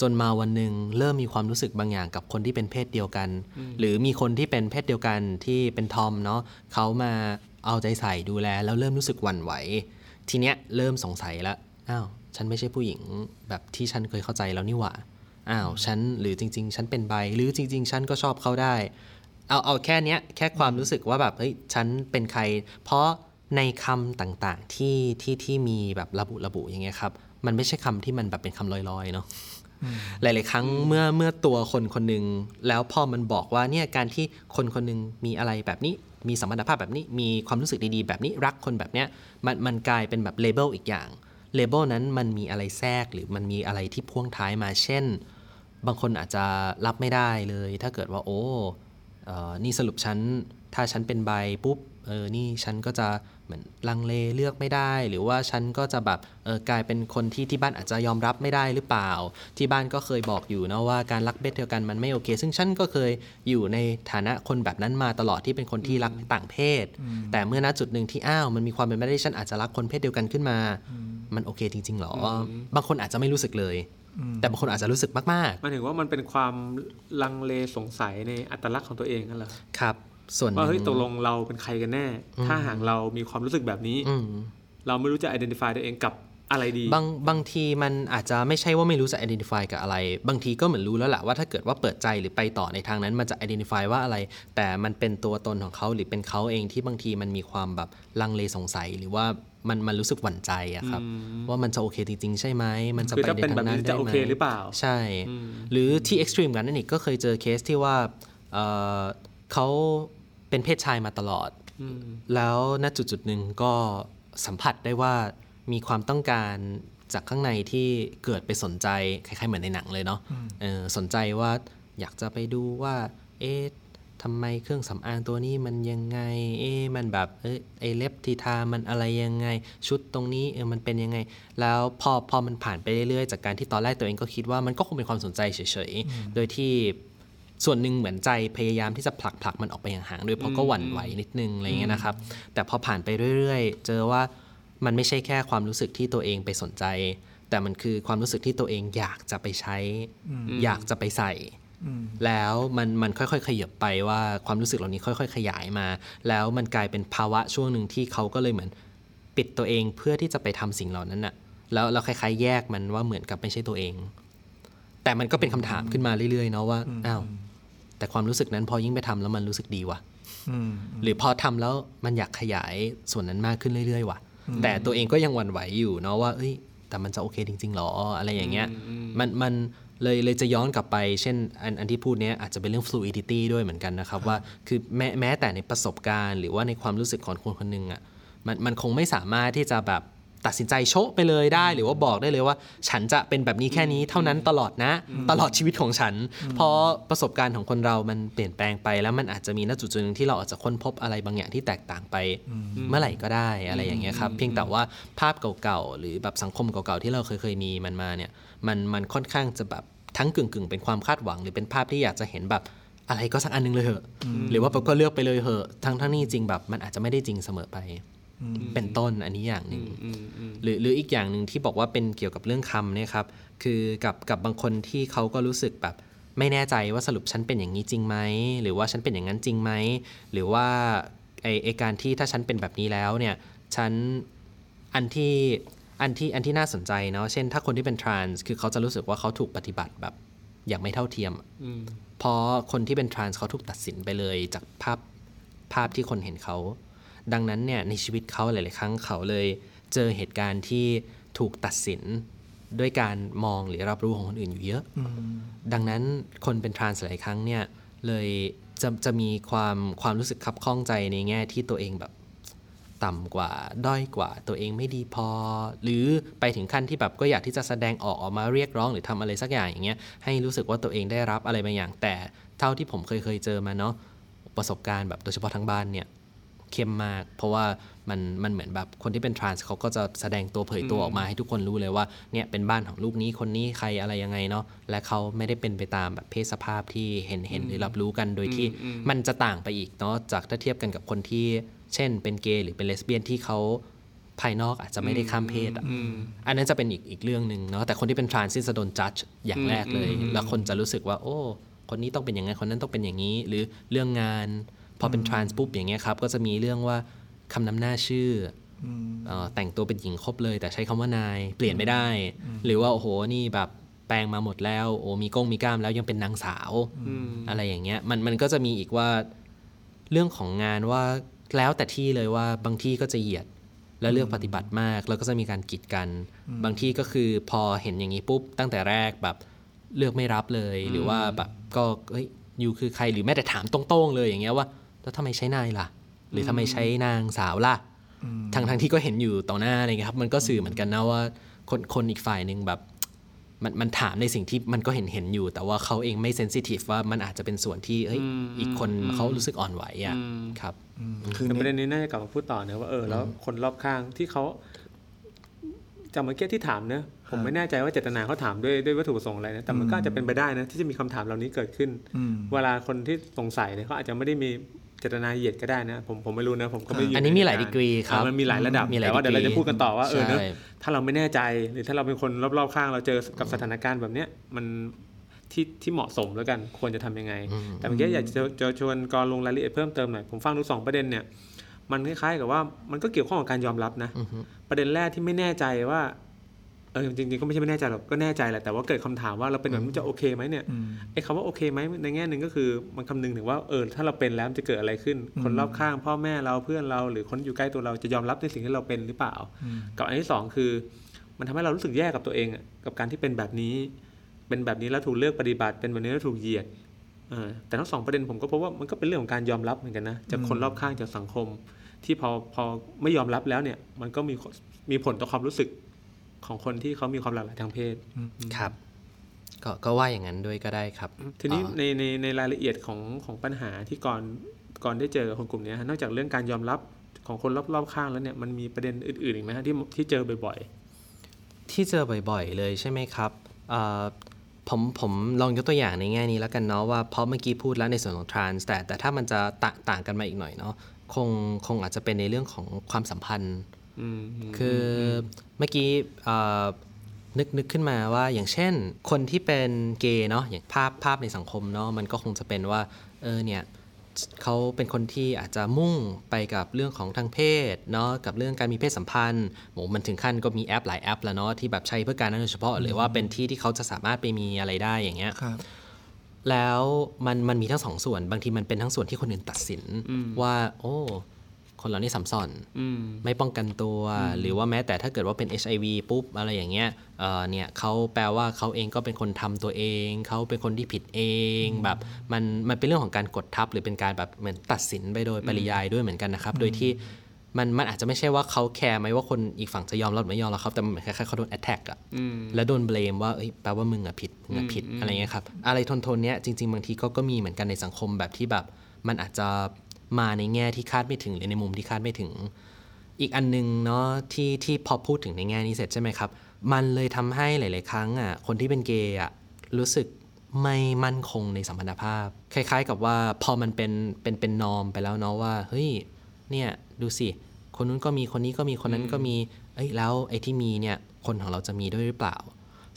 จนมาวันหนึ่งเริ่มมีความรู้สึกบางอย่างกับคนที่เป็นเพศเดียวกัน หรือมีคนที่เป็นเพศเดียวกันที่เป็นทอมเนาะเขามาเอาใจใส่ดูแล แล้วเริ่มรู้สึกหวั่นไหว ทีเนี้ยเริ่มสงสัยแล้วอ้าวฉันไม่ใช่ผู้หญิงแบบที่ฉันเคยเข้าใจแล้วนี่หว่าอ้าวฉันหรือจริง ๆ ฉันเป็นใบหรือจริง ๆ ฉันก็ชอบเขาได้ เอาเอาแค่เนี้ยแค่ความรู้สึกว่าแบบเฮ้ยฉันเป็นใคร เพราะในคำต่างๆที่ที่ที่มีแบบระบุระบุอย่างเงี้ยครับมันไม่ใช่คำที่มันแบบเป็นคำลอยๆเนาะ หลาย ๆ ครั้งเมื่อเมื่อตัวคนคนหนึ่งแล้วพอมันบอกว่าเนี่ยการที่คนคนหนึ่งมีอะไรแบบนี้ มีสัมพันธภาพแบบนี้ มีความรู้สึกดี ๆ แบบนี้รักคนแบบเนี้ยมันมันกลายเป็นแบบเลเบลอีกอย่างเลเบลนั้นมันมีอะไรแทรกหรือมันมีอะไรที่พ่วงท้ายมาเช่น บางคนอาจจะรับไม่ได้เลย ถ้าเกิดว่าโอ้เอ่อนี่สรุปฉันถ้าฉันเป็นใบปุ๊บเออนี่ฉันก็จะ เหมือนลังเลเลือกไม่ได้ หรือว่าฉันก็จะแบบเออกลายเป็นคนที่ที่บ้านอาจจะยอมรับไม่ได้หรือเปล่า ที่บ้านก็เคยบอกอยู่นะว่าการรักเพศเดียวกันมันไม่โอเค ซึ่งฉันก็เคยอยู่ในฐานะคนแบบนั้นมาตลอดที่เป็นคนที่รักต่างเพศ แต่เมื่อณจุดหนึ่งที่อ้าวมันมีความเป็นไปได้ที่ฉันอาจจะรักคนเพศเดียวกันขึ้นมา มันโอเคจริงๆหรออบางคนอาจจะไม่รู้สึกเลยแต่บางคนอาจจะรู้สึกมากมันถึงว่ามันเป็นความลังเลสงสัยในอัตลักษณ์ของตัวเองนั่นแหละๆครับ ส่วนหว่านึ่งเฮ้ยตกลงเราเป็นใครกันแน่ ถ้าหากเรามีความรู้สึกแบบนี้อืมเราไม่รู้จะ identify ตัวเองกับอะไรดีบางบางทีมันอาจจะไม่ใช่ว่าไม่รู้จะ identify กับอะไร บางทีก็เหมือนรู้แล้วแหละว่าถ้าเกิดว่าเปิดใจหรือไปต่อในทางนั้นมันจะ identify ว่าอะไร แต่มันเป็นตัวตนของเขาหรือเป็นเขาเองที่บางทีมันมีความแบบลังเลสงสัยหรือว่ามันมันรู้สึกหวั่นใจอะครับ ว่ามันจะโอเคจริง ๆ ใช่ไหมมันจะคือไปถ้าในเป็นทาแบบงนั้นี้นจะได้โอไหมเคหรือเปล่า ใช่ หรือที่ extreme กันนั่นอีกก็เคยเจอเคสที่ว่า เอ่อเขาเป็นเพศชายมาตลอด แล้วณจุดจุดๆหนึ่งก็สัมผัสได้ว่ามีความต้องการจากข้างในที่เกิดไปสนใจคล้ายๆเหมือนในหนังเลยเนาะเออสนใจว่าอยากจะไปดูว่า เอ๊ะทำไมเครื่องสำอางตัวนี้มันยังไง เอ๊ะมันแบบเอ้ยไอเล็บที่ทามันอะไรยังไง ชุดตรงนี้เออมันเป็นยังไง แล้วพอพอมันผ่านไปเรื่อยๆ จากการที่ตอนแรกตัวเองก็คิดว่ามันก็คงเป็นความสนใจเฉยๆ โดยที่ ส่วนหนึ่งเหมือนใจพยายามที่จะผลักผลักมันออกไปห่างๆด้วยเพราะก็หวั่นไหวนิดนึงอะไรเงี้ยนะครับ แต่พอผ่านไปเรื่อยๆ เจอว่ามันไม่ใช่แค่ความรู้สึกที่ตัวเองไปสนใจ แต่มันคือความรู้สึกที่ตัวเองอยากจะไปใช้ อยากจะไปใส่แล้วมันมันค่อยๆ ขยับไปว่าความรู้สึกเหล่านี้ค่อย ๆ ขยายมา แล้วมันกลายเป็นภาวะช่วงหนึ่งที่เขาก็เลยเหมือนปิดตัวเองเพื่อที่จะไปทำสิ่งเหล่านั้นน่ะแล้วเราคล้ายๆ แยกมันว่าเหมือนกับไม่ใช่ตัวเอง แต่มันก็เป็นคำถามขึ้นมาเรื่อยๆเนาะว่าอ้าว แต่ความรู้สึกนั้นพอยิ่งไปทำแล้วมันรู้สึกดีว่ะอืมหรือพอทำแล้วมันอยากขยายส่วนนั้นมากขึ้นเรื่อยๆว่ะ แต่ตัวเองก็ยังหวั่นไหวอยู่เนาะว่าเอ้ย แต่มันจะโอเคจริงๆหรออะไรอย่างเงี้ยมันมันเลยเลยจะย้อนกลับไป เช่นอันอันที่พูดเนี้ยอาจจะเป็นเรื่อง fluidity ด้วยเหมือนกันนะครับ ว่าคือแม้แม้แต่ในประสบการณ์ หรือว่าในความรู้สึกของคนคนหนึ่งอะมันมันคงไม่สามารถที่จะแบบ ตัดสินใจโชะไปเลยได้ หรือว่าบอกได้เลยว่า ฉันจะเป็นแบบนี้แค่นี้เท่านั้นตลอดนะ ตลอดชีวิตของฉัน เพราะประสบการณ์ของคนเรามันเปลี่ยนแปลงไป แล้วมันอาจจะมีณจุดจุดหนึ่งที่เราอาจจะค้นพบอะไรบางอย่างที่แตกต่างไปเมื่อไหร่ก็ได้อะไรอย่างเงี้ยครับเพียงแต่ว่าภาพเก่าๆหรือแบบสังคมเก่าๆที่เราเคยเคยมีมันมาเนี่ยมันมันค่อนข้างจะแบบทั้งกึ่งๆ เป็นความคาดหวัง หรือเป็นภาพที่อยากจะเห็นแบบอะไรก็สักอันหนึงเลยเหอะ หรือว่าก็เลือกไปเลยเหอะ ทั้งทั้งนี้จริงแบบมันอาจจะไม่ได้จริงเสมอไป เป็นต้นอันนี้อย่างหนึ่งหรือหรืออีกอย่างหนึ่งที่บอกว่าเป็นเกี่ยวกับเรื่องคำเนี่ยครับคือกับกับบางคนที่เขาก็รู้สึกแบบไม่แน่ใจว่าสรุปฉันเป็นอย่างนี้จริงไหมหรือว่าฉันเป็นอย่างนั้นจริงไหมหรือว่าไอไอการที่ถ้าฉันเป็นแบบนี้แล้วเนี่ยฉันอันที่อันที่อันที่น่าสนใจเนาะเช่น ถ้าคนที่เป็นทรานส์คือเขาจะรู้สึกว่าเขาถูกปฏิบัติแบบอย่างไม่เท่าเทียมอะเพราะคนที่เป็นทรานส์เขาถูกตัดสินไปเลยจากภาพภาพที่คนเห็นเขา ดังนั้นเนี่ยในชีวิตเขาหลาย ๆ ครั้งเขาเลยเจอเหตุการณ์ที่ถูกตัดสินด้วยการมองหรือรับรู้ของคนอื่นอยู่เยอะ ดังนั้นคนเป็นทรานส์หลายครั้งเนี่ยเลยจะจะมีความความรู้สึกคับข้องใจในแง่ที่ตัวเองแบบต่ำกว่าด้อยกว่าตัวเองไม่ดีพอ หรือไปถึงขั้นที่แบบก็อยากที่จะแสดงออกออกมาเรียกร้องหรือทำอะไรสักอย่างอย่างเงี้ยให้รู้สึกว่าตัวเองได้รับอะไรบางอย่าง แต่เท่าที่ผมเคยเคยเจอมาเนาะประสบการณ์แบบโดยเฉพาะทั้งบ้านเนี่ย เข้มมาก เพราะว่ามันมันเหมือนแบบคนที่เป็นทรานส์เขาก็จะแสดงตัวเผยตัวออกมาให้ทุกคนรู้เลยว่าเนี่ยเป็นบ้านของลูกนี้คนนี้ใครอะไรยังไงเนาะและเขาไม่ได้เป็นไปตามแบบเพศสภาพที่เห็นเห็นหรือรับรู้กันโดยที่มันจะต่างไปอีกเนาะจากถ้าเทียบกันกับคนที่เช่น เป็นเกย์หรือเป็นเลสเบี้ยนที่เขาภายนอกอาจจะไม่ได้ข้ามเพศอะอันนั้นจะเป็นอีกอีกเรื่องหนึ่งเนาะแต่คนที่เป็นทรานส์จะโดนจัดอย่างแรกเลย แล้วคนจะรู้สึกว่า โอ้ คนนี้ต้องเป็นอย่างนั้นคนนั้นต้องเป็นอย่างนี้ หรือเรื่องงาน พอเป็นทรานส์ปุ๊บอย่างเงี้ยครับ ก็จะมีเรื่องว่าคำนำหน้าชื่ออเอ่อแต่งตัวเป็นหญิงครบเลย แต่ใช้คำว่านายเปลี่ยนไม่ได้ หรือว่าโอ้โหนี่แบบแปลงมาหมดแล้ว โอ้มีกล้องมีกล้ามแล้วยังเป็นนางสาวอะไรอย่างเงี้ยมันมันก็จะมีอีกว่าเรื่องของงานว่าแล้วแต่ที่เลยว่าบางที่ก็จะเหยียดและเลือกปฏิบัติมาก แล้วก็จะมีการกีดกัน บางที่ก็คือพอเห็นอย่างนี้ปุ๊บ ตั้งแต่แรกแบบเลือกไม่รับเลย หรือว่าแบบก็เฮ้ยอยู่คือใครหรือแม้แต่ถามตรงๆเลยอย่างเงี้ยว่า แล้วทำไมใช้นายล่ะ หรือทำไมใช้นางสาวล่ะทั้งทั้งที่ก็เห็นอยู่ต่อหน้าอะไรเงี้ยครับ มันก็สื่อเหมือนกันนะว่าคนคนอีกฝ่ายหนึ่งแบบมันมันถามในสิ่งที่มันก็เห็นเห็นอยู่ แต่ว่าเขาเองไม่เซนซิทีฟว่ามันอาจจะเป็นส่วนที่เฮ้ยอีกคนเขารู้สึกอ่อนไหวอะครับคือแต่ในประเด็นนี้น่าจะกลับมาพูดต่อเนอะว่าเออแล้วคนรอบข้างที่เขาจากเมื่อกี้ที่ถามเนอะผมไม่แน่ใจว่าเจตนาเขาถามด้วยด้วยวัตถุประสงค์อะไรนะแต่มันก็อาจจะเป็นไปได้นะที่จะมีคำถามเหล่านี้เกิดขึ้นอืมเวลาคนที่สงสัยเนี่ยเขาอาจจะไม่ได้มีเจตนาเหยียดก็ได้นะผมผมไม่รู้นะผมก็ไม่ได้ยู่อันนี้มีหลายใเดีกรีครับอ่ามันมีหลายระดับมีหลายแต่ว่าเดี๋ยวเราดีกรีจะพูดกันต่อว่าเออเนอะใช่ถ้าเราไม่แน่ใจหรือถ้าเราเป็นคนรอบๆข้างเราเจอกับสถานการณ์แบบเนี้ยมันที่ที่เหมาะสมแล้วกันควรจะทำยังไง แต่เมื่อกี้อยากจะจะชวนกรลงรายละเอียดเพิ่มเติมหน่อยผมฟังทุกสองประเด็นเนี่ยมันคล้ายๆกับว่ามันก็เกี่ยวข้องกับการยอมรับนะ ประเด็นแรกที่ไม่แน่ใจว่า เออจริงๆก็ไม่ใช่ไม่แน่ใจหรอกก็แน่ใจแหละแต่ว่าเกิดคำถามว่าเราเป็นแบบนี้จะโอเคไหมเนี่ยไอ้คำว่าโอเคไหมในแง่หนึ่งก็คือมันคำนึงถึงว่าเออถ้าเราเป็นแล้วจะเกิดอะไรขึ้น คนรอบข้างพ่อแม่เราเพื่อนเรา หรือคนอยู่ใกล้ตัวเราจะยอมรับในสิ่งที่เราเป็นหรือเปล่า กับอันที่สองคือ มันทำให้เรารู้สึกแย่กับตัวเองอะกับการที่เป็นแบบนี้ เป็นแบบนี้แล้วถูกเลือกปฏิบัติ เป็นแบบนี้แล้วถูกเหยียดแต่ทั้งสองประเด็นผมก็พบว่ามันก็เป็นเรื่องของการยอมรับเหมือนกันนะจากคนรอบข้างจากสังคม ที่พอพอไม่ยอมรับแล้วเนี่ยมันก็มีมีผลต่อความรู้สึก ของคนที่เขามีความหลากหลายทางเพศครับก็ก็ว่าอย่างนั้นด้วยก็ได้ครับ ทีนี้ในในในรายละเอียดของของปัญหาที่ก่อนก่อนได้เจอคนกลุ่มนี้นอกจากเรื่องการยอมรับของคนรอบๆข้างแล้วเนี่ยมันมีประเด็นอื่นๆอีกไหมฮะที่ที่เจอบ่อยๆ ที่เจอบ่อยๆ เลยใช่ไหมครับผมผมลองยกตัวอย่างในแง่นี้แล้วกันเนาะว่าเพราะเมื่อกี้พูดแล้วในส่วนของทรานส์แต่แต่ถ้ามันจะตต่างกันมาอีกหน่อยเนาะคงคงอาจจะเป็นในเรื่องของความสัมพันธ์ คือเมื่อกี้นึกนึกขึ้นมาว่าอย่างเช่น คนที่เป็นเกย์เนาะอย่างภาพภาพในสังคมเนาะมันก็คงจะเป็นว่าเออเนี่ยเขาเป็นคนที่อาจจะมุ่งไปกับเรื่องของทางเพศเนาะกับเรื่องการมีเพศสัมพันธ์โหมันถึงขั้นก็มีแอปหลายแอป แล้วเนาะที่แบบใช้เพื่อการนั้นโดยเฉพาะหรือว่าเป็นที่ที่เขาจะสามารถไปมีอะไรได้อย่างเงี้ยแล้วมันมันมีทั้งสองส่วน บางทีมันเป็นทั้งส่วนที่คนอื่นตัดสินว่า โอ้ คนเหล่านี้สัมสอนไม่ป้องกันตัว หรือว่าแม้แต่ถ้าเกิดว่าเป็น HIV ปุ๊บอะไรอย่างเงี้ยเเนี่ยเขาแปลว่าเขาเองก็เป็นคนทำตัวเอง เขาเป็นคนที่ผิดเองแบบมันมันเป็นเรื่องของการกดทับ หรือเป็นการแบบเหมือนตัดสินไปโดยปริยายด้วยเหมือนกันนะครับ โดยที่มันมันอาจจะไม่ใช่ว่าเขาแคร์ไหมว่าคนอีกฝั่งจะยอมรับหรือไม่ยอมรับเขาแต่เหมือนคล้ายๆเขาโดนแอตแทกอะแล้วโดนเบลมว่าเอ้ยแปลว่ามึงอะผิดมึงอะผิดอะไรเงี้ยครับอะไรทนทนเนี้ยจริง ๆ บางทีก็ก็มีเหมือนกันในสังคมแบบที่แบบ มันอาจจะ มาในแง่ที่คาดไม่ถึงหรือในมุมที่คาดไม่ถึง อีกอันนึงเนาะที่ที่พอพูดถึงในแง่นี้เสร็จใช่ไหมครับ มันเลยทำให้หลาย ๆ ครั้งอะคนที่เป็นเกย์อะรู้สึกไม่มั่นคงในสัมพันธภาพ คล้าย ๆ กับว่าพอมันเป็นเป็นเป็นนอมไปแล้วเนาะว่าเฮ้ยเนี่ยดูสิคนนู้นก็มีคนนี้ก็มีคนนั้นก็มี เอ้ยแล้วไอ้ที่มีเนี่ยคนของเราจะมีด้วยหรือเปล่า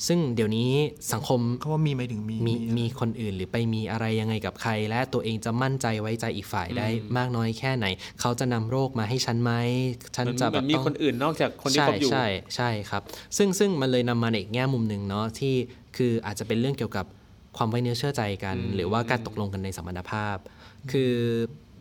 ซึ่งเดี๋ยวนี้สังคมเขาว่ามีไหมถึงมีมีมีคนอื่นหรือไปมีอะไรยังไงกับใคร และตัวเองจะมั่นใจไว้ใจอีกฝ่ายได้มากน้อยแค่ไหน เขาจะนำโรคมาให้ฉันไหมฉันจะแบบมีคนอื่นนอกจากคนที่คบอยู่ใช่ใช่ครับ ซึ่งซึ่งมันเลยนำมาในอีกแง่มุมหนึ่งเนาะที่คืออาจจะเป็นเรื่องเกี่ยวกับความไว้เนื้อเชื่อใจกัน หรือว่าการตกลงกันในสัมพันธภาพ คือ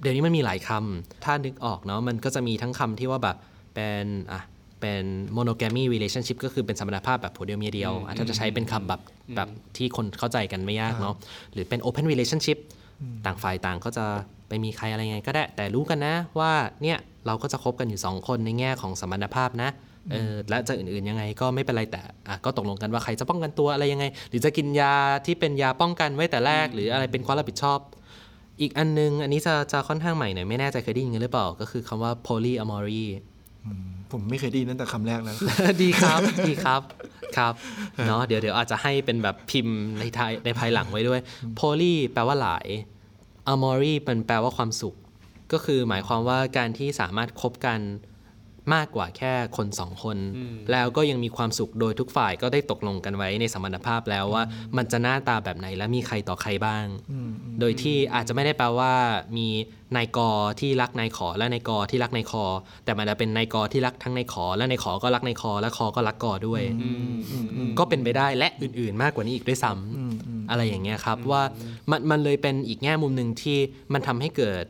เดี๋ยวนี้มันมีหลายคำถ้านึกออกเนาะมันก็จะมีทั้งคำที่ว่าแบบเป็นอะ เป็น monogamy relationship ก็คือเป็นสัมพันธภาพแบบผัวเดียวเมียเดียวถ้าจะใช้เป็นคำแบบแบบที่คนเข้าใจกันไม่ยากเนาะหรือเป็น open relationship ต่างฝ่ายต่างก็จะไปมีใครอะไรไงก็ได้ แต่รู้กันนะว่าเนี่ยเราก็จะคบกันอยู่ 2 คนในแง่ของสัมพันธภาพนะเออและจะอื่นๆยังไงก็ไม่เป็นไรแต่อะก็ตกลงกันว่าใครจะป้องกันตัวอะไรยังไง หรือจะกินยาที่เป็นยาป้องกันไว้แต่แรก หรืออะไรเป็นความรับผิดชอบ อีกอันนึง อันนี้จะจะค่อนข้างใหม่หน่อยไม่แน่ใจเคยได้ยินหรือเปล่า ก็คือคำว่า polyamory ผมไม่เคยได้ยินตั้งแต่คำแรกแล้ว ดีครับดีครับครับเนาะเดี๋ยวเดี๋ยวอาจจะให้เป็นแบบพิมพ์ในไทยในภายหลังไว้ด้วย poly แปลว่าหลาย amory เป็นแปลว่าความสุข ก็คือหมายความว่าการที่สามารถคบกัน มากกว่าแค่คนสองคน แล้วก็ยังมีความสุขโดยทุกฝ่ายก็ได้ตกลงกันไว้ในสมรรถภาพแล้วว่า มันจะหน้าตาแบบไหนและมีใครต่อใครบ้าง โดยที่อาจจะไม่ได้แปลว่ามีนายกอที่รักนายขอและนายกอที่รักนายคอ แต่มันจะเป็นนายกอที่รักทั้งนายขอ และนายขอก็รักนายคอ และคอก็รักกอด้วย ก็เป็นไปได้และอื่นๆ มากกว่านี้อีกด้วยซ้ำอะไรอย่างเงี้ยครับว่ามันมันเลยเป็นอีกแง่มุมหนึ่งที่มันทำให้เกิด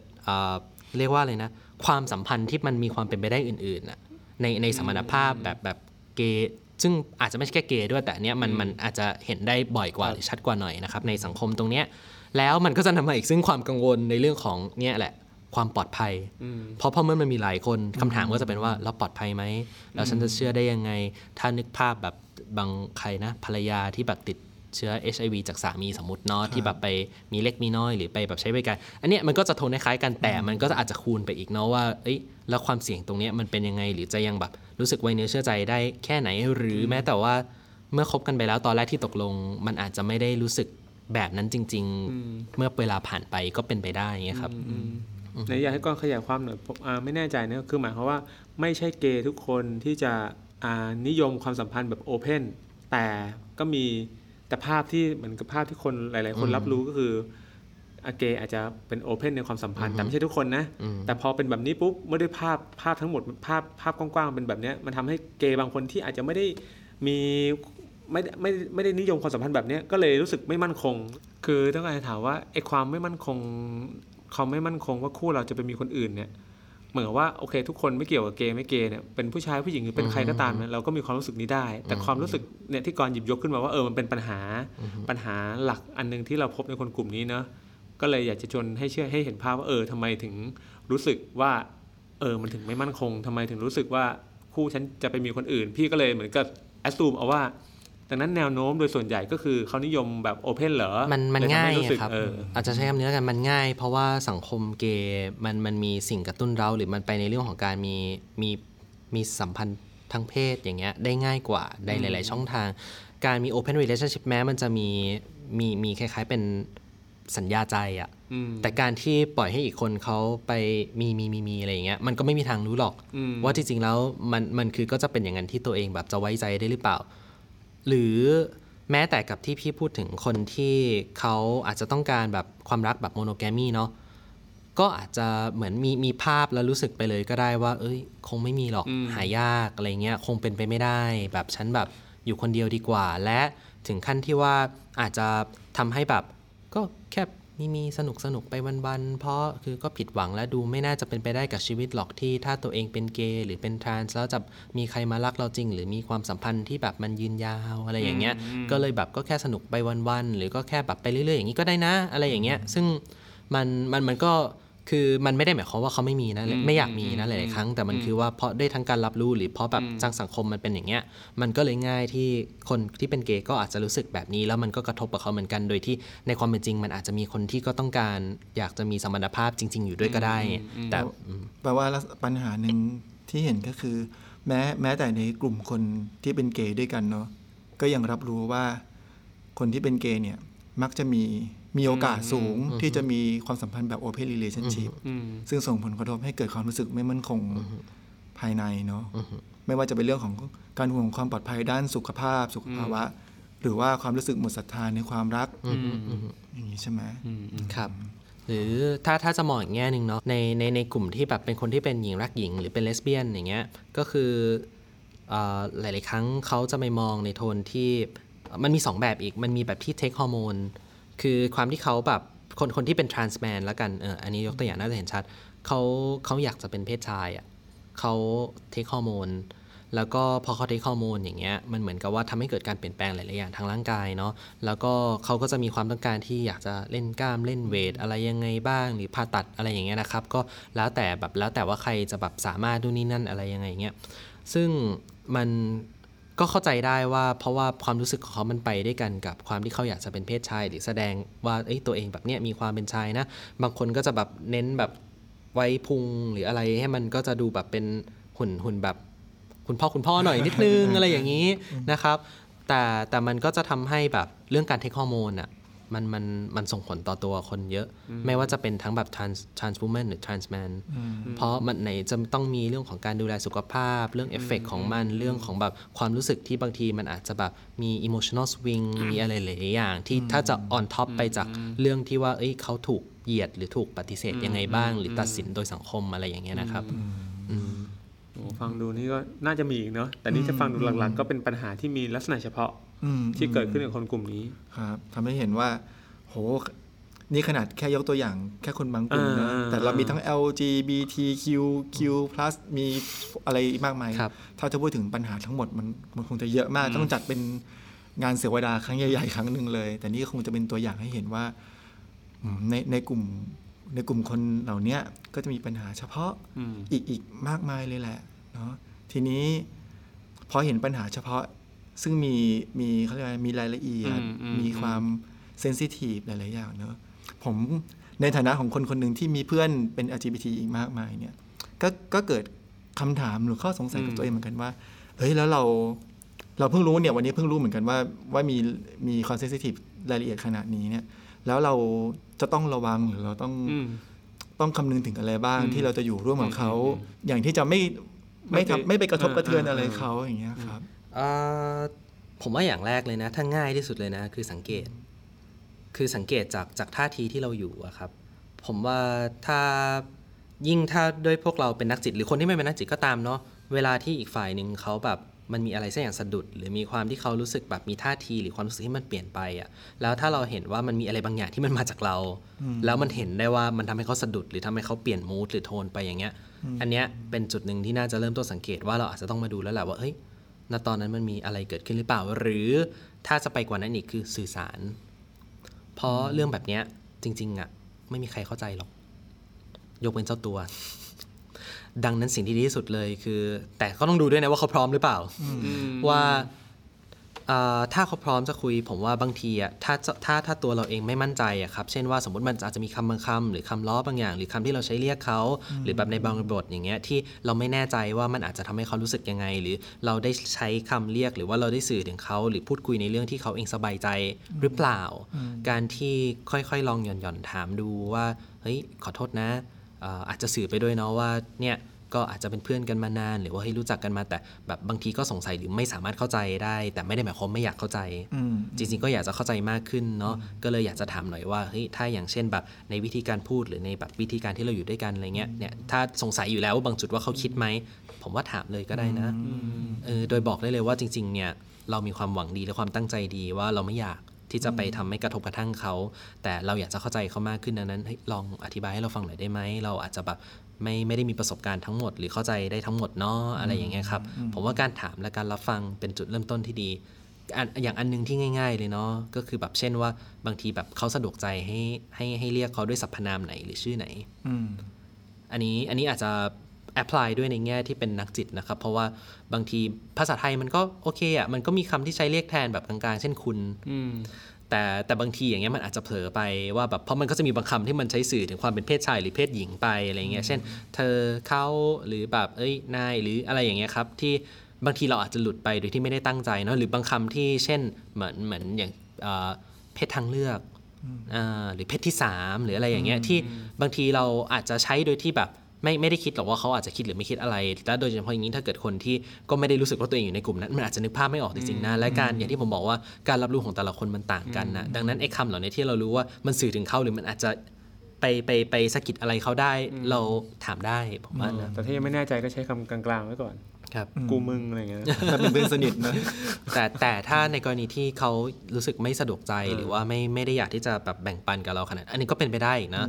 เรียกว่าอะไรนะ ความสัมพันธ์ที่มันมีความเป็นไปได้อื่นๆน่ะในในสมรรถภาพแบบแบบเกย์ซึ่งอาจจะไม่ใช่แค่เกย์ด้วยแต่เนี้ยมันมันอาจจะเห็นได้บ่อยกว่าหรือชัดกว่าหน่อยนะครับในสังคมตรงเนี้ยแล้วมันก็จะนำมาอีกซึ่งความกังวลในเรื่องของเนี้ยแหละความปลอดภัย เพราะพอเมื่อมันมีหลายคนคำถามก็จะเป็นว่าเราปลอดภัยไหมแล้วฉันจะเชื่อได้ยังไง ถ้านึกภาพแบบบางใครนะภรรยาที่แบบติด เชื้อ HIV จากสามีสมมติเนาะที่แบบไปมีเล็กมีน้อยหรือไปแบบใช้บริการ อันนี้มันก็จะโทนคล้ายกันแต่มันก็อาจจะคูณไปอีกเนาะว่าเอ้ยแล้วความเสี่ยงตรงนี้มันเป็นยังไงหรือจะยังแบบรู้สึกไว้เนื้อเชื่อใจได้แค่ไหนหรือแม้แต่ว่าเมื่อคบกันไปแล้วตอนแรกที่ตกลง มันอาจจะไม่ได้รู้สึกแบบนั้นจริง ๆ เมื่อเวลาผ่านไปก็เป็นไปได้เงี้ยครับในอยากให้ก้อนขยายความหน่อยผมไม่แน่ใจนะคือหมายความว่าไม่ใช่เกย์ทุกคนที่จะนิยมความสัมพันธ์แบบโอเพนแต่ก็มี แต่ภาพที่เหมือนกับภาพที่คนหลาย ๆ คนรับรู้ก็คืออเกอาจจะเป็นโอเพนในความสัมพันธ์แต่ไม่ใช่ทุกคนนะ แต่พอเป็นแบบนี้ปุ๊บเมื่อด้วยภาพภาพทั้งหมดภาพภาพกว้าง ๆ เป็นแบบนี้มันทำให้เกย์บางคนที่อาจจะไม่ได้มีไม่ได้ไม่ไม่ได้นิยมความสัมพันธ์แบบเนี้ยก็เลยรู้สึกไม่มั่นคง คือต้องการจะถามว่าไอ้ความไม่มั่นคงความไม่มั่นคงว่าคู่เราจะไปมีคนอื่นเนี่ยเห มือนกับว่าโอเค ทุกคนไม่เกี่ยวกับเกย์ไม่เกย์เนี่ยเป็นผู้ชายผู้หญิงหรือเป็นใครก็ตามเนี่ยเราก็มีความรู้สึกนี้ได้ แต่ความรู้สึกเนี่ยที่กรณ์หยิบยกขึ้นมาว่าเออมันเป็นปัญหาปัญหาหลักอันหนึงที่เราพบในคนกลุ่มนี้เนอะก็เลยอยากจะชวนให้เชื่อให้เห็นภาพว่าเออทำไมถึงรู้สึกว่าเออมันถึงไม่มั่นคงทำไมถึงรู้สึกว่าคู่ฉันจะไปมีคนอื่น พี่ก็เลยเหมือนกับแอสซูมเอาว่า ดังนั้นแนวโน้มโดยส่วนใหญ่ก็คือเขานิยมแบบโอเพนเหรอ มันมันเลยทำง่ายให้รู้สึกอะครับเอออาจจะใช้คำนี้แล้วกันมันง่าย เพราะว่าสังคมเกย์มันมันมีสิ่งกระตุ้นเราหรือมันไปในเรื่องของการมีมีมีสัมพันธ์ทางเพศอย่างเงี้ยได้ง่ายกว่าในหลาย ๆ ช่องทาง การมี open relationship แม้มันจะมีมีมีคล้าย ๆ เป็นสัญญาใจอะอืมแต่การที่ปล่อยให้อีกคนเขาไปมีมีมีมีอะไรอย่างเงี้ยมันก็ไม่มีทางรู้หรอกอืมว่าจริง ๆ แล้วมันมันคือก็จะเป็นอย่างนั้นที่ตัวเองแบบจะไว้ใจได้หรือเปล่า หรือแม้แต่กับที่พี่พูดถึงคนที่เขาอาจจะต้องการแบบความรักแบบโมโนแกรมีเนาะก็อาจจะเหมือนมีมีภาพแล้วรู้สึกไปเลยก็ได้ว่า เอ้ย คงไม่มีหรอกอืมหายากอะไรเงี้ยคงเป็นไปไม่ได้ แบบฉันแบบอยู่คนเดียวดีกว่า และถึงขั้นที่ว่าอาจจะทำให้แบบ ก็แค่ มีมีสนุกสนุกไปวันๆ เพราะคือก็ผิดหวังและดูไม่น่าจะเป็นไปได้กับชีวิตหรอกที่ ถ้าตัวเองเป็นเกย์หรือเป็นทรานส์แล้วจะมีใครมารักเราจริง หรือมีความสัมพันธ์ที่แบบมันยืนยาวอะไรอย่างเงี้ย ก็เลยแบบก็แค่สนุกไปวันๆ หรือก็แค่แบบไปเรื่อยๆ อย่างนี้ก็ได้นะ อะไรอย่างเงี้ย ซึ่งมันมันมันก็ คือมันไม่ได้หมายความว่าเขาไม่มีนะอืมไม่อยากมีนะอืหมลายๆครั้งแต่มันคือว่าเพราะได้ทั้งการรับรู้หรือเพราะแบบอืมจังสังคมมันเป็นอย่างเงี้ยมันก็เลยง่ายที่คนที่เป็นเกย์ก็อาจจะรู้สึกแบบนี้ แล้วมันก็กระทบกับเขาเหมือนกันโดยที่ในความเป็นจริง มันอาจจะมีคนที่ก็ต้องการอยากจะมีสมรรถภาพจริง ๆ อยู่ด้วยก็ได้ แต่อืมแปลว่าปัญหาหนึ่งที่เห็นก็คือ แม้แม้แต่ในกลุ่มคนที่เป็นเกย์ด้วยกันเนาะก็ยังรับรู้ว่าคนที่เป็นเกย์เนี่ยมักจะมี มีโอกาสสูงที่จะมีความสัมพันธ์แบบ open relationship อืมซึ่งส่งผลกระทบให้เกิดความรู้สึกไม่มั่นคงภายในเนาะไม่ว่าจะเป็นเรื่องของการห่วงความปลอดภัยด้านสุขภาพ สุขภาวะ หรือว่าความรู้สึกหมดศรัทธาในความรักอย่างนี้ใช่ไหมครับ หรือถ้าถ้าจะมองอีกแง่หนึ่งเนาะในในในกลุ่มที่แบบเป็นคนที่เป็นหญิงรักหญิง หรือเป็นเลสเบี้ยนอย่างเงี้ยก็คือเอ่อหลาย ๆ ครั้งเขาจะไม่มองในโทนที่มันมี 2 แบบอีก มันมีแบบที่เทคฮอร์โมน คือความที่เขาแบบคนคนที่เป็นทรานส์แมนแล้วกันเอออันนี้ยกตัวอย่างน่าจะเห็นชัดเขาเขาอยากจะเป็นเพศชายอะ่ะเขาเทคฮอร์โมนแล้วก็พอเขาเทคฮอร์โมนอย่างเงี้ยมันเหมือนกับว่าทำให้เกิดการเปลี่ยนแปลงหลาย ๆ อย่างทางร่างกายเนาะแล้วก็เขาก็จะมีความต้องการที่อยากจะเล่นกล้ามเล่นเวท อะไรยังไงบ้าง หรือผ่าตัดอะไรอย่างเงี้ยนะครับ ก็แล้วแต่แบบแล้วแต่ว่าใครจะแบบสามารถดูนี่นั่นอะไรยังไงเงี้ยซึ่งมัน ก็เข้าใจได้ว่าเพราะว่าความรู้สึกของเขามันไปด้วยกันกับความที่เขาอยากจะเป็นเพศชาย หรือแสดงว่าเอ้ยตัวเองแบบเนี้ยมีความเป็นชายนะ บางคนก็จะแบบเน้นแบบไว้พุงหรืออะไรให้มันก็จะดูแบบเป็นหุ่นหุ่นแบบ คุณพ่อคุณพ่อหน่อยนิดนึงอะไรอย่างนี้นะครับ แต่แต่มันก็จะทำให้แบบเรื่องการเทคฮอร์โมนอะ มันมันมันส่งผลต่อตัวคนเยอะ ไม่ว่าจะเป็นทั้งแบบ trans trans woman หรือ trans man เพราะมันไหนจะต้องมีเรื่องของการดูแลสุขภาพ เรื่องเอฟเฟกของมันเรื่องของแบบความรู้สึกที่บางทีมันอาจจะแบบมี emotional swing มีอะไรหลายๆอย่าง ที่ถ้าจะ on top ไปจากเรื่องที่ว่าเอ้ยเขาถูกเหยียดหรือถูกปฏิเสธยังไงบ้าง หรือตัดสินโดยสังคมอะไรอย่างเงี้ยนะครับอืมโอ้ฟังดูนี่ก็น่าจะมีอีกเนาะแต่นี่จะฟังดูหลักๆ ก็เป็นปัญหาที่มีลักษณะเฉพาะอืม ที่เกิดขึ้นกับคนกลุ่มนี้ ครับทำให้เห็นว่า โห นี่ขนาดแค่ยกตัวอย่างแค่คนบางกลุ่มนะอ่าแต่เรามีทั้ง LGBTQ Q+ มีอะไรมากมายครับถ้าจะพูดถึงปัญหาทั้งหมดมันมันคงจะเยอะมาก ต้องจัดเป็นงานเสวดาครั้งใหญ่ๆครั้งหนึ่งเลย แต่นี่คงจะเป็นตัวอย่างให้เห็นว่าอืมในในกลุ่มในกลุ่มคนเหล่าเนี้ยก็จะมีปัญหาเฉพาะอืมอีกอีกมากมายเลยแหละเนาะทีนี้พอเห็นปัญหาเฉพาะ ซึ่งมีมีเขาเรียกว่ามีรายละเอียดอืมอืมมีความเซนซิทีฟหลาย ๆ อย่างเนอะผมในฐานะของคนคนหนึ่งที่มีเพื่อนเป็น LGBT อีกมากมายเนี่ยก็ก็เกิดคำถามหรือข้อสงสัยกับตัวเองเหมือนกันว่าเฮ้ยแล้วเราเราเพิ่งรู้เนี่ยวันนี้เพิ่งรู้เหมือนกันว่าว่ามีมีความเซนซิทีฟรายละเอียดขนาดนี้เนี่ย แล้วเราจะต้องระวังหรือเราต้องอืมต้องคำนึงถึงอะไรบ้างอืมที่เราจะอยู่ร่วมกับเขาอืมอืมอย่างที่จะไม่ไม่ไม่ไปทำไม่ไปกระทบกระเทือนอ่าอะไรอ่าเขาอย่างเงี้ยครับเอ่อ ผมว่าอย่างแรกเลยนะ ถ้าง่ายที่สุดเลยนะ คือสังเกต คือสังเกตจากจากท่าทีที่เราอยู่อะครับ ผมว่าถ้ายิ่งถ้าด้วยพวกเราเป็นนักจิต หรือคนที่ไม่เป็นนักจิตก็ตามเนาะเวลาที่อีกฝ่ายหนึ่งเขาแบบมันมีอะไรสักอย่างสะดุด หรือมีความที่เขารู้สึกแบบมีท่าที หรือความรู้สึกที่มันเปลี่ยนไปอะแล้วถ้าเราเห็นว่ามันมีอะไรบางอย่างที่มันมาจากเรา แล้วมันเห็นได้ว่ามันทำให้เขาสะดุด หรือทำให้เขาเปลี่ยนมูดหรือโทนไปอย่างเงี้ย อันเนี้ยเป็นจุดหนึ่งที่น่าจะเริ่มต้นสังเกตว่าเราอาจจะต้องมาดูแล้วแหละว่าเฮ้ย ณตอนนั้นมันมีอะไรเกิดขึ้นหรือเปล่า หรือถ้าจะไปกว่านั้นอีกคือสื่อสาร เพราะเรื่องแบบเนี้ยจริง ๆอะไม่มีใครเข้าใจหรอก ยกเป็นเจ้าตัว ดังนั้นสิ่งที่ดีที่สุดเลยคือ แต่ก็ต้องดูด้วยนะว่าเขาพร้อมหรือเปล่าว่าเอ่อ ถ้าเขาพร้อมจะคุยผมว่าบางทีอะถ้าจะถ้าถ้าตัวเราเองไม่มั่นใจอะครับเช่นว่าสมมติมันอาจจะมีคำบางคำหรือคำล้อบางอย่าง หรือคำที่เราใช้เรียกเขา หรือแบบในบางบทอย่างเงี้ยที่เราไม่แน่ใจว่ามันอาจจะทำให้เขารู้สึกยังไง หรือเราได้ใช้คำเรียก หรือว่าเราได้สื่อถึงเขา หรือพูดคุยในเรื่องที่เขาเองสบายใจหรือเปล่า การที่ค่อยๆ ลองหย่อนหย่อนๆถามดูว่าเฮ้ยขอโทษนะเอ่ออาจจะสื่อไปด้วยเนาะว่าเนี่ย ก็อาจจะเป็นเพื่อนกันมานาน หรือว่าให้รู้จักกันมาแต่แบบบางทีก็สงสัยหรือไม่สามารถเข้าใจได้ แต่ไม่ได้หมายความไม่อยากเข้าใจอืมจริงๆก็อยากจะเข้าใจมากขึ้นเนาะก็เลยอยากจะถามหน่อยว่าเฮ้ยถ้าอย่างเช่นแบบในวิธีการพูดหรือในแบบวิธีการที่เราอยู่ด้วยกันอะไรเงี้ยเนี่ยถ้าสงสัยอยู่แล้วว่าบางจุดว่าเขาคิดไหมผมว่าถามเลยก็ได้นะเออโดยบอกได้เลยว่าจริง ๆ เนี่ยเรามีความหวังดีและความตั้งใจดีว่าเราไม่อยาก ที่จะไปทำให้กระทบกระทั่งเขา แต่เราอยากจะเข้าใจเขามากขึ้นดังนั้นเฮ้ยลองอธิบายให้เราฟังหน่อยได้ไหมเราอาจจะแบบไม่ไม่ได้มีประสบการณ์ทั้งหมด หรือเข้าใจได้ทั้งหมดเนาะอะไรอย่างเงี้ยครับผมว่าการถามและการรับฟังเป็นจุดเริ่มต้นที่ดีอันอย่างอันหนึงที่ง่าย ๆ เลยเนาะก็คือแบบเช่นว่าบางทีแบบเขาสะดวกใจให้ให้ให้เรียกเขาด้วยสรรพนามไหนหรือชื่อไหนอืมอันนี้อันนี้อาจจะ แอพพลายด้วยในแง่ที่เป็นนักจิตนะครับ เพราะว่าบางทีภาษาไทยมันก็โอเคอะมันก็มีคำที่ใช้เรียกแทนแบบกลางๆ เช่นคุณอืมแต่แต่บางทีอย่างเงี้ยมันอาจจะเผลอไปว่าแบบเพราะมันก็จะมีบางคำที่มันใช้สื่อถึงความเป็นเพศชายหรือเพศหญิงไปอะไรเงี้ยเช่น เธอเขาหรือแบบเอ้ยนายหรืออะไรอย่างเงี้ยครับที่บางทีเราอาจจะหลุดไปโดยที่ไม่ได้ตั้งใจเนาะหรือบางคำที่เช่นเหมือนเหมือนอย่างเอ่อเพศทางเลือกอ่าหรือเพศที่สามหรืออะไรอย่างเงี้ยที่บางทีเราอาจจะใช้โดยที่แบบ ไม่ไม่ได้คิดหรอกว่าเขาอาจจะคิดหรือไม่คิดอะไรและโดยเฉพาะอย่างนี้ถ้าเกิดคนที่ก็ไม่ได้รู้สึกว่าตัวเองอยู่ในกลุ่มนั้นมันอาจจะนึกภาพไม่ออกจริงๆนะและการอย่างที่ผมบอกว่าการรับรู้ของแต่ละคนมันต่างกันนะดังนั้นไอ้คำเหล่านี้ที่เรารู้ว่ามันสื่อถึงเขาหรือมันอาจจะไปไปไปสะกิดอะไรเขาได้เราถามได้ผมว่านะแต่ถ้ายังไม่แน่ใจก็ใช้คำกลางๆไว้ก่อนครับกูมึงอะไรอย่างเงี้ยถ้าเป็นเพื่อนสนิทนะแต่แต่ถ้าในกรณีที่เขารู้สึกไม่สะดวกใจหรือว่าไม่ไม่ได้อยากที่จะแบบแบ่งปันกับเราขนาด อันนี้ก็เป็นไปได้อีกนะ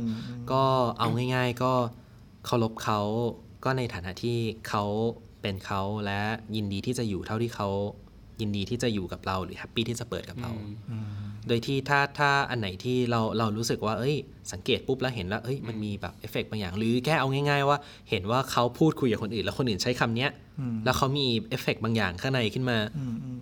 ก็เอาง่าย ๆ ก็ เคารพเขาก็ในฐานะที่เขาเป็นเขาและยินดีที่จะอยู่เท่าที่เขายินดีที่จะอยู่กับเราหรือ happy ที่จะเปิดกับเรา โดยที่ถ้าถ้าอันไหนที่เราเรารู้สึกว่า เอ้ย สังเกตปุ๊บแล้วเห็นแล้วเอ้ยมันมีแบบเอฟเฟกต์บางอย่าง หรือแค่เอาง่าย ๆ ว่า เห็นว่าเขาพูดคุยกับคนอื่น แล้วคนอื่นใช้คำเนี้ย แล้วเขามีเอฟเฟกต์บางอย่างข้างในขึ้นมา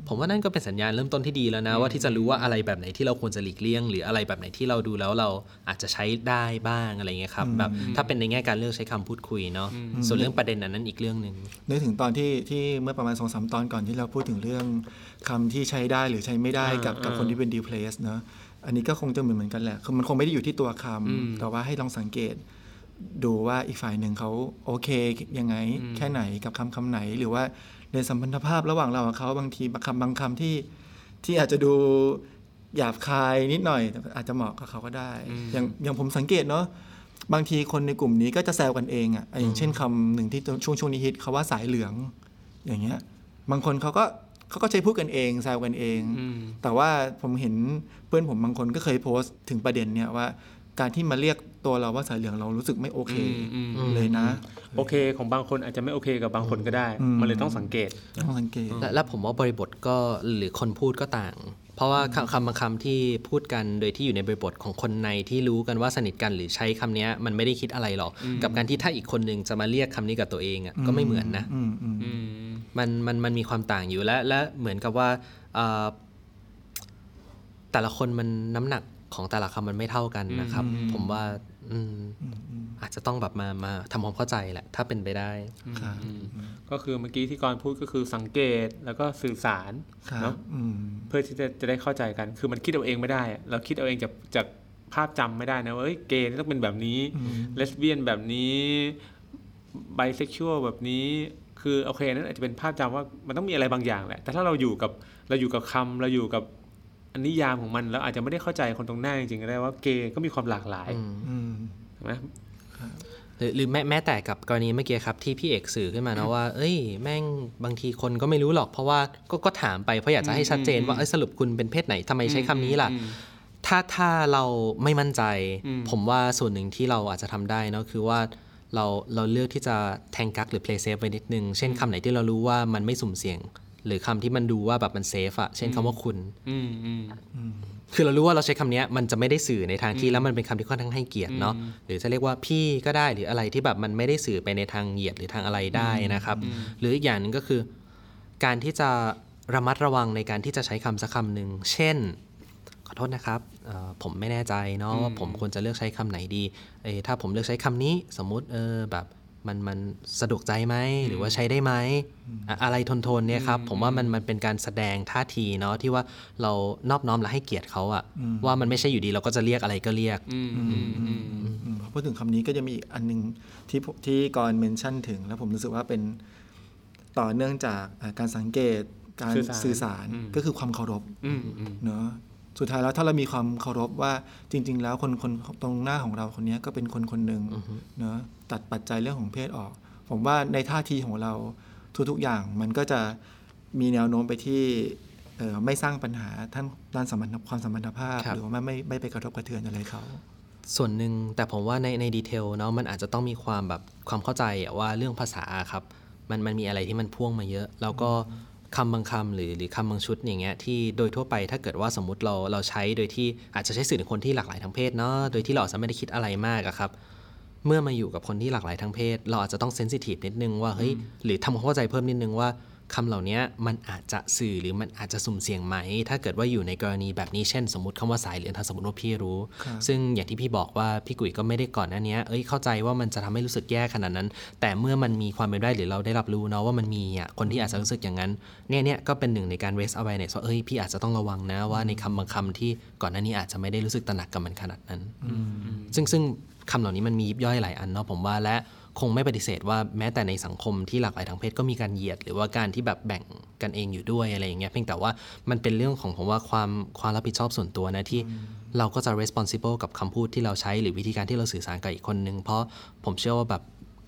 ผมว่านั่นก็เป็นสัญญาณเริ่มต้นที่ดีแล้วนะ ว่าที่จะรู้ว่าอะไรแบบไหนที่เราควรจะหลีกเลี่ยง หรืออะไรแบบไหนที่เราดูแล้วเราอาจจะใช้ได้บ้างอะไรเงี้ยครับแบบถ้าเป็นในแง่การเลือกใช้คำพูดคุยเนาะส่วนเรื่องประเด็นนั้นนั้นอีกเรื่องหนึ่งนึกถึงตอนที่ที่เมื่อประมาณสองสามตอนก่อนที่เราพูดถึงเรื่องคำที่ใช้ได้หรือใช้ไม่ได้กับกับคนที่เป็น deplace เนอะอันนี้ก็คงจะเหมือนเหมือนกันแหละคือมันคงไม่ได้อยู่ที่ตัวคำแต่ว่าให้ลองสังเกตดูว่าอีกฝ่ายหนึ่งเขาโอเคยังไงแค่ไหนกับคำคำไหนหรือว่า ในสัมพันธภาพระหว่างเรากับเขาบางทีบางคำบางคำที่ที่อาจจะดูหยาบคายนิดหน่อยแต่อาจจะเหมาะกับเขาก็ได้ อย่างอย่างผมสังเกตเนาะบางทีคนในกลุ่มนี้ก็จะแซวกันเองอะ่ะอย่างเช่นคำหนึ่งที่ช่วงช่วงนี้ฮิตเขาว่าสายเหลือง อย่างเงี้ย บางคนเขาก็เขาก็ใช้พูดกันเองแซวกันเอง แต่ว่าผมเห็นเพื่อนผมบางคนก็เคยโพสต์ถึงประเด็นเนี่ยว่า การที่มาเรียกตัวเราว่าสายเหลืองเรารู้สึกไม่โอเคอืมอืมเลยนะ โอเคของบางคนอาจจะไม่โอเคกับบางคนก็ได้อืมมันเลยต้องสังเกตต้องสังเกตและและผมว่าบริบทก็หรือคนพูดก็ต่าง เพราะว่าคำคำบางคำที่พูดกันโดยที่อยู่ในบริบทของคนในที่รู้กันว่าสนิทกันหรือใช้คำเนี้ยมันไม่ได้คิดอะไรหรอก กับการที่ถ้าอีกคนหนึ่งจะมาเรียกคำนี้กับตัวเองอะก็ไม่เหมือนนะอืมอืมอืมมันมันมันมีความต่างอยู่และและเหมือนกับว่าเอ่อแต่ละคนมันน้ำหนัก ของแต่ละคำมันไม่เท่ากันนะครับ ผมว่าอืมอาจจะต้องแบบมามาทำความเข้าใจแหละ ถ้าเป็นไปได้ครับก็คือเมื่อกี้ที่กรพูดก็คือสังเกตแล้วก็สื่อสารครัเนาะบอืมเพื่อที่จะจะได้เข้าใจกัน คือมันคิดเอาเองไม่ได้อะเราคิดเอาเองจากจากภาพจำไม่ได้นะว่าเอ้ยเกย์ต้องเป็นแบบนี้เลสเบี้ยนแบบนี้ไบเซ็กชวลแบบนี้คือโอเคนั่นอาจจะเป็นภาพจำว่ามันต้องมีอะไรบางอย่างแหละ แต่ถ้าเราอยู่กับเราอยู่กับคำเราอยู่กับอั นนิยามของมันเราอาจจะไม่ได้เข้าใจคนตรงหน้าจริงๆก็ได้ว่าเกย์ก็มีความหลากหลายอืมใช่ไหมหรือหรือแม้แม้แต่กับกรณีเมื่อกี้ครับที่พี่เอกสื่อขึ้นมานะว่า เอ้ย แม่งบางทีคนก็ไม่รู้หรอก เพราะว่าก็ก็ถามไปเพราะอยากจะให้ชัดเจนว่าเอ้ยสรุปคุณเป็นเพศไหนทำไมใช้คำนี้ล่ะ ถ้าถ้าเราไม่มั่นใจ ผมว่าส่วนหนึ่งที่เราอาจจะทำได้เนอะคือว่าเราเราเลือกที่จะแทงกักหรือ play safe ไว้นิดนึง เช่นคำไหนที่เรารู้ว่ามันไม่สุ่มเสี่ยง หรือคำที่มันดูว่าแบบมันเซฟอะเช่นคำว่าคุณอืมอืมคือเรารู้ว่าเราใช้คำเนี้ยมันจะไม่ได้สื่อในทางที่แล้วมันเป็นคำที่ค่อนข้างให้เกียรติเนาะหรือจะเรียกว่าพี่ก็ได้หรืออะไรที่แบบมันไม่ได้สื่อไปในทางเหยียดหรือทางอะไรได้นะครับ หรืออีกอย่างหนึ่งก็คือ การที่จะระมัดระวังในการที่จะใช้คำสักคำหนึ่งเช่น ขอโทษนะครับเอ่อผมไม่แน่ใจเนาะว่าผมควรจะเลือกใช้คำไหนดีเออถ้าผมเลือกใช้คำนี้สมมุติเออแบบ มันมันสะดวกใจไหมหรือว่าใช้ได้ไหมอะอะไรทนทนๆเนี่ยครับผมว่ามันมันเป็นการแสดงท่าทีเนาะที่ว่าเรานอบน้อมและให้เกียรติเขาอะว่ามันไม่ใช่อยู่ดีเราก็จะเรียกอะไรก็เรียกอืมอืมอืมอืมพอพูดถึงคำนี้ก็จะมีอีกอันหนึงที่ผมที่กรเมนชั่นถึง แล้วผมรู้สึกว่าเป็นต่อเนื่องจากเอ่อการสังเกตการสื่อสารสื่อสารอืมก็คือความเคารพอืมอืมเนาะสุดท้ายแล้วถ้าเรามีความเคารพว่าจริง ๆ แล้วคนคนตรงหน้าของเราคนเนี้ยก็เป็นคนคนหนึ่งเนาะ ตัดปัจจัยเรื่องของเพศออก ผมว่าในท่าทีของเราทุกๆอย่างมันก็จะมีแนวโน้มไปที่เอ่อไม่สร้างปัญหาท่านด้านสัมพันธความสัมพันธภาพครับหรือว่าไม่ไม่ไม่ไปกระทบกระเทือนอะไรเขาส่วนหนึ่งแต่ผมว่าในในดีเทลเนาะมันอาจจะต้องมีความแบบความเข้าใจอะว่าเรื่องภาษาครับมันมันมีอะไรที่มันพ่วงมาเยอะ แล้วก็คำบางคำหรือหรือคำบางชุดอย่างเงี้ยที่โดยทั่วไปถ้าเกิดว่าสมมติเราเราใช้โดยที่อาจจะใช้สื่อถึงคนที่หลากหลายทางเพศเนาะโดยที่เราอาจจะไม่ได้คิดอะไรมากอะครับ เมื่อมาอยู่กับคนที่หลากหลายทางเพศ เราอาจจะต้องเซนซิทีฟนิดนึงว่าเฮ้ยหรือทำความเข้าใจเพิ่มนิดนึงว่าคำเหล่านี้มันอาจจะสื่อหรือมันอาจจะสุ่มเสี่ยงไหม ถ้าเกิดว่าอยู่ในกรณีแบบนี้เช่น สมมติคำว่าสายเหลืองถ้าสมมติว่าพี่รู้ ซึ่งอย่างที่พี่บอกว่าพี่กุ๋ยก็ไม่ได้ก่อนหน้านี้เอ้ยเข้าใจว่ามันจะทำให้รู้สึกแย่ขนาดนั้น แต่เมื่อมันมีความเป็นไปได้หรือเราได้รับรู้เนาะว่ามันมีอะคนที่อาจจะรู้สึกอย่างนั้นเนี่ยเนี่ยก็เป็นหนึ่งในการ raise awareness ว่าเอ้ยพี่อาจจะต้องระวังนะว่าในคำบางคำที่ก่อนหน้านี้อาจจะไม่ได้รู้สึกตระหนักกับมันขนาดนั้นซึ่งซึ่ง คำเหล่านี้มันมียิบย่อยหลายอันเนาะผมว่าและคงไม่ปฏิเสธว่าแม้แต่ในสังคมที่หลากหลายทางเพศก็มีการเหยียด หรือว่าการที่แบบแบ่งกันเองอยู่ด้วยอะไรอย่างเงี้ยเพียงแต่ว่ามันเป็นเรื่องของผมว่าความความรับผิดชอบส่วนตัวนะที่เราก็จะ responsible กับคำพูดที่เราใช้หรือวิธีการที่เราสื่อสารกับอีกคนนึง เพราะผมเชื่อว่าแบบ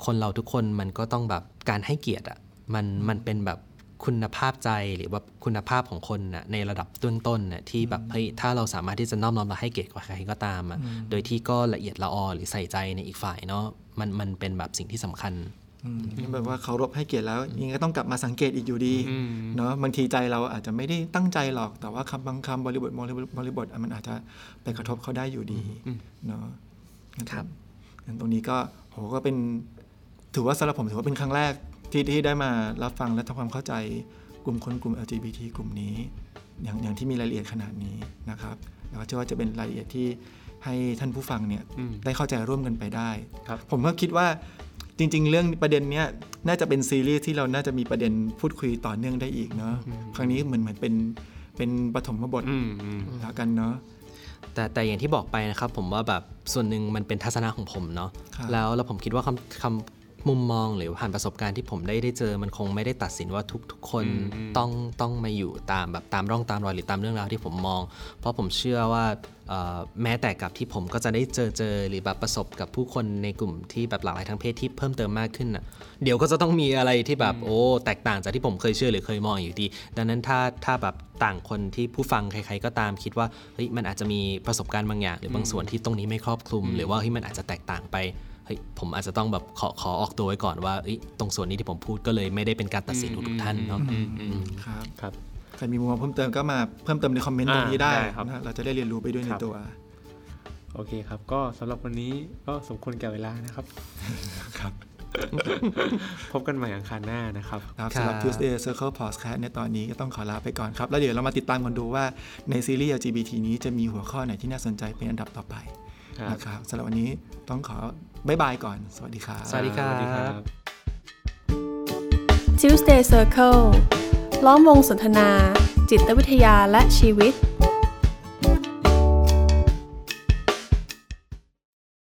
คนเราทุกคนมันก็ต้องแบบการให้เกียรติอะมันมันเป็นแบบ คุณภาพใจหรือว่าคุณภาพของคนน่ะในระดับต้นๆน่ะที่แบบเฮ้ยถ้าเราสามารถที่จะน้อมน้อมและให้เกียรติกับใครก็ตามอะโดยที่ก็ละเอียดละออหรือใส่ใจในอีกฝ่ายเนาะมันมันเป็นแบบสิ่งที่สำคัญอืมแบบว่าเคารพให้เกียรติแล้วยังไงก็ต้องกลับมาสังเกตอีกอยู่ดีเนาะบางทีใจเราอาจจะไม่ได้ตั้งใจหรอก แต่ว่าคำบางคำบริบทบริบทบริบทอะมันอาจจะไปกระทบเขาได้อยู่ดีเนาะนะครับงั้นตรงนี้ก็โหก็เป็นถือว่าสำหรับผมถือว่าเป็นครั้งแรก ที่ที่ได้มารับฟังและทำความเข้าใจกลุ่มคนกลุ่ม LGBT กลุ่มนี้ อย่างอย่างที่มีรายละเอียดขนาดนี้นะครับแล้วก็เชื่อว่าจะเป็นรายละเอียดที่ให้ท่านผู้ฟังเนี่ยได้เข้าใจร่วมกันไปได้ครับผมก็คิดว่าจริง ๆ เรื่องประเด็นเนี้ยน่าจะเป็นซีรีส์ที่เราน่าจะมีประเด็นพูดคุยต่อเนื่องได้อีกเนาะครั้งนี้เหมือนเหมือนเป็นเป็นปฐมบทอืมอืมแล้วกันเนาะแต่แต่อย่างที่บอกไปนะครับผมว่าแบบส่วนหนึ่งมันเป็นทัศนะของผมเนาะครับแล้วแล้วผมคิดว่าคำคำ มุมมองหรือผ่านประสบการณ์ที่ผมได้ได้เจอมันคงไม่ได้ตัดสินว่าทุกทุกคนต้องต้องมาอยู่ตามแบบตามร่องตามรอยหรือตามเรื่องราวที่ผมมอง เพราะผมเชื่อว่าเอ่อแม้แต่กับที่ผมก็จะได้เจอเจอหรือแบบประสบกับผู้คนในกลุ่มที่แบบหลากหลายทางเพศที่เพิ่มเติมมากขึ้นน่ะเดี๋ยวก็จะต้องมีอะไรที่แบบโอ้แตกต่างจากที่ผมเคยเชื่อหรือเคยมองอยู่ดี ดังนั้นถ้าถ้าแบบต่างคนที่ผู้ฟังใครๆก็ตามคิดว่าเฮ้ยมันอาจจะมีประสบการณ์บางอย่าง หรือบางส่วนที่ตรงนี้ไม่ครอบคลุม หรือว่าเฮ้ยมันอาจจะแตกต่างไป เฮ้ยผมอาจจะต้องแบบขอขอออกตัวไว้ก่อนว่าเอ้ยตรงส่วนนี้ที่ผมพูดก็เลยไม่ได้เป็นการตัดสินทุกๆท่านเนาะครับครับใครมีมุมมองเพิ่มเติมก็มาเพิ่มเติมในคอมเมนต์ตอ่ารงนี้ได้ได้ครับนะเราจะได้เรียนรู้ไปด้วยในครับตัว โอเคครับ ก็สำหรับวันนี้ก็สมควรแก่เวลานะครับครับ พบกันใหม่อังคารหน้านะครับครับสำหรับ Tuesday Circle Podcast ในตอนนี้ก็ต้องขอลาไปก่อนครับ แล้วเดี๋ยวเรามาติดตามกันดูว่าในซีรีส์ LGBT นี้จะมีหัวข้อไหนที่น่าสนใจเป็นอันดับต่อไปครับนะครับสำหรับวันนี้ต้องขอ บายบายก่อนสวัสดีครับสวัสดีครับ สวัสดีครับ Tuesday Circle ล้อมวงสนทนา จิตวิทยาและชีวิต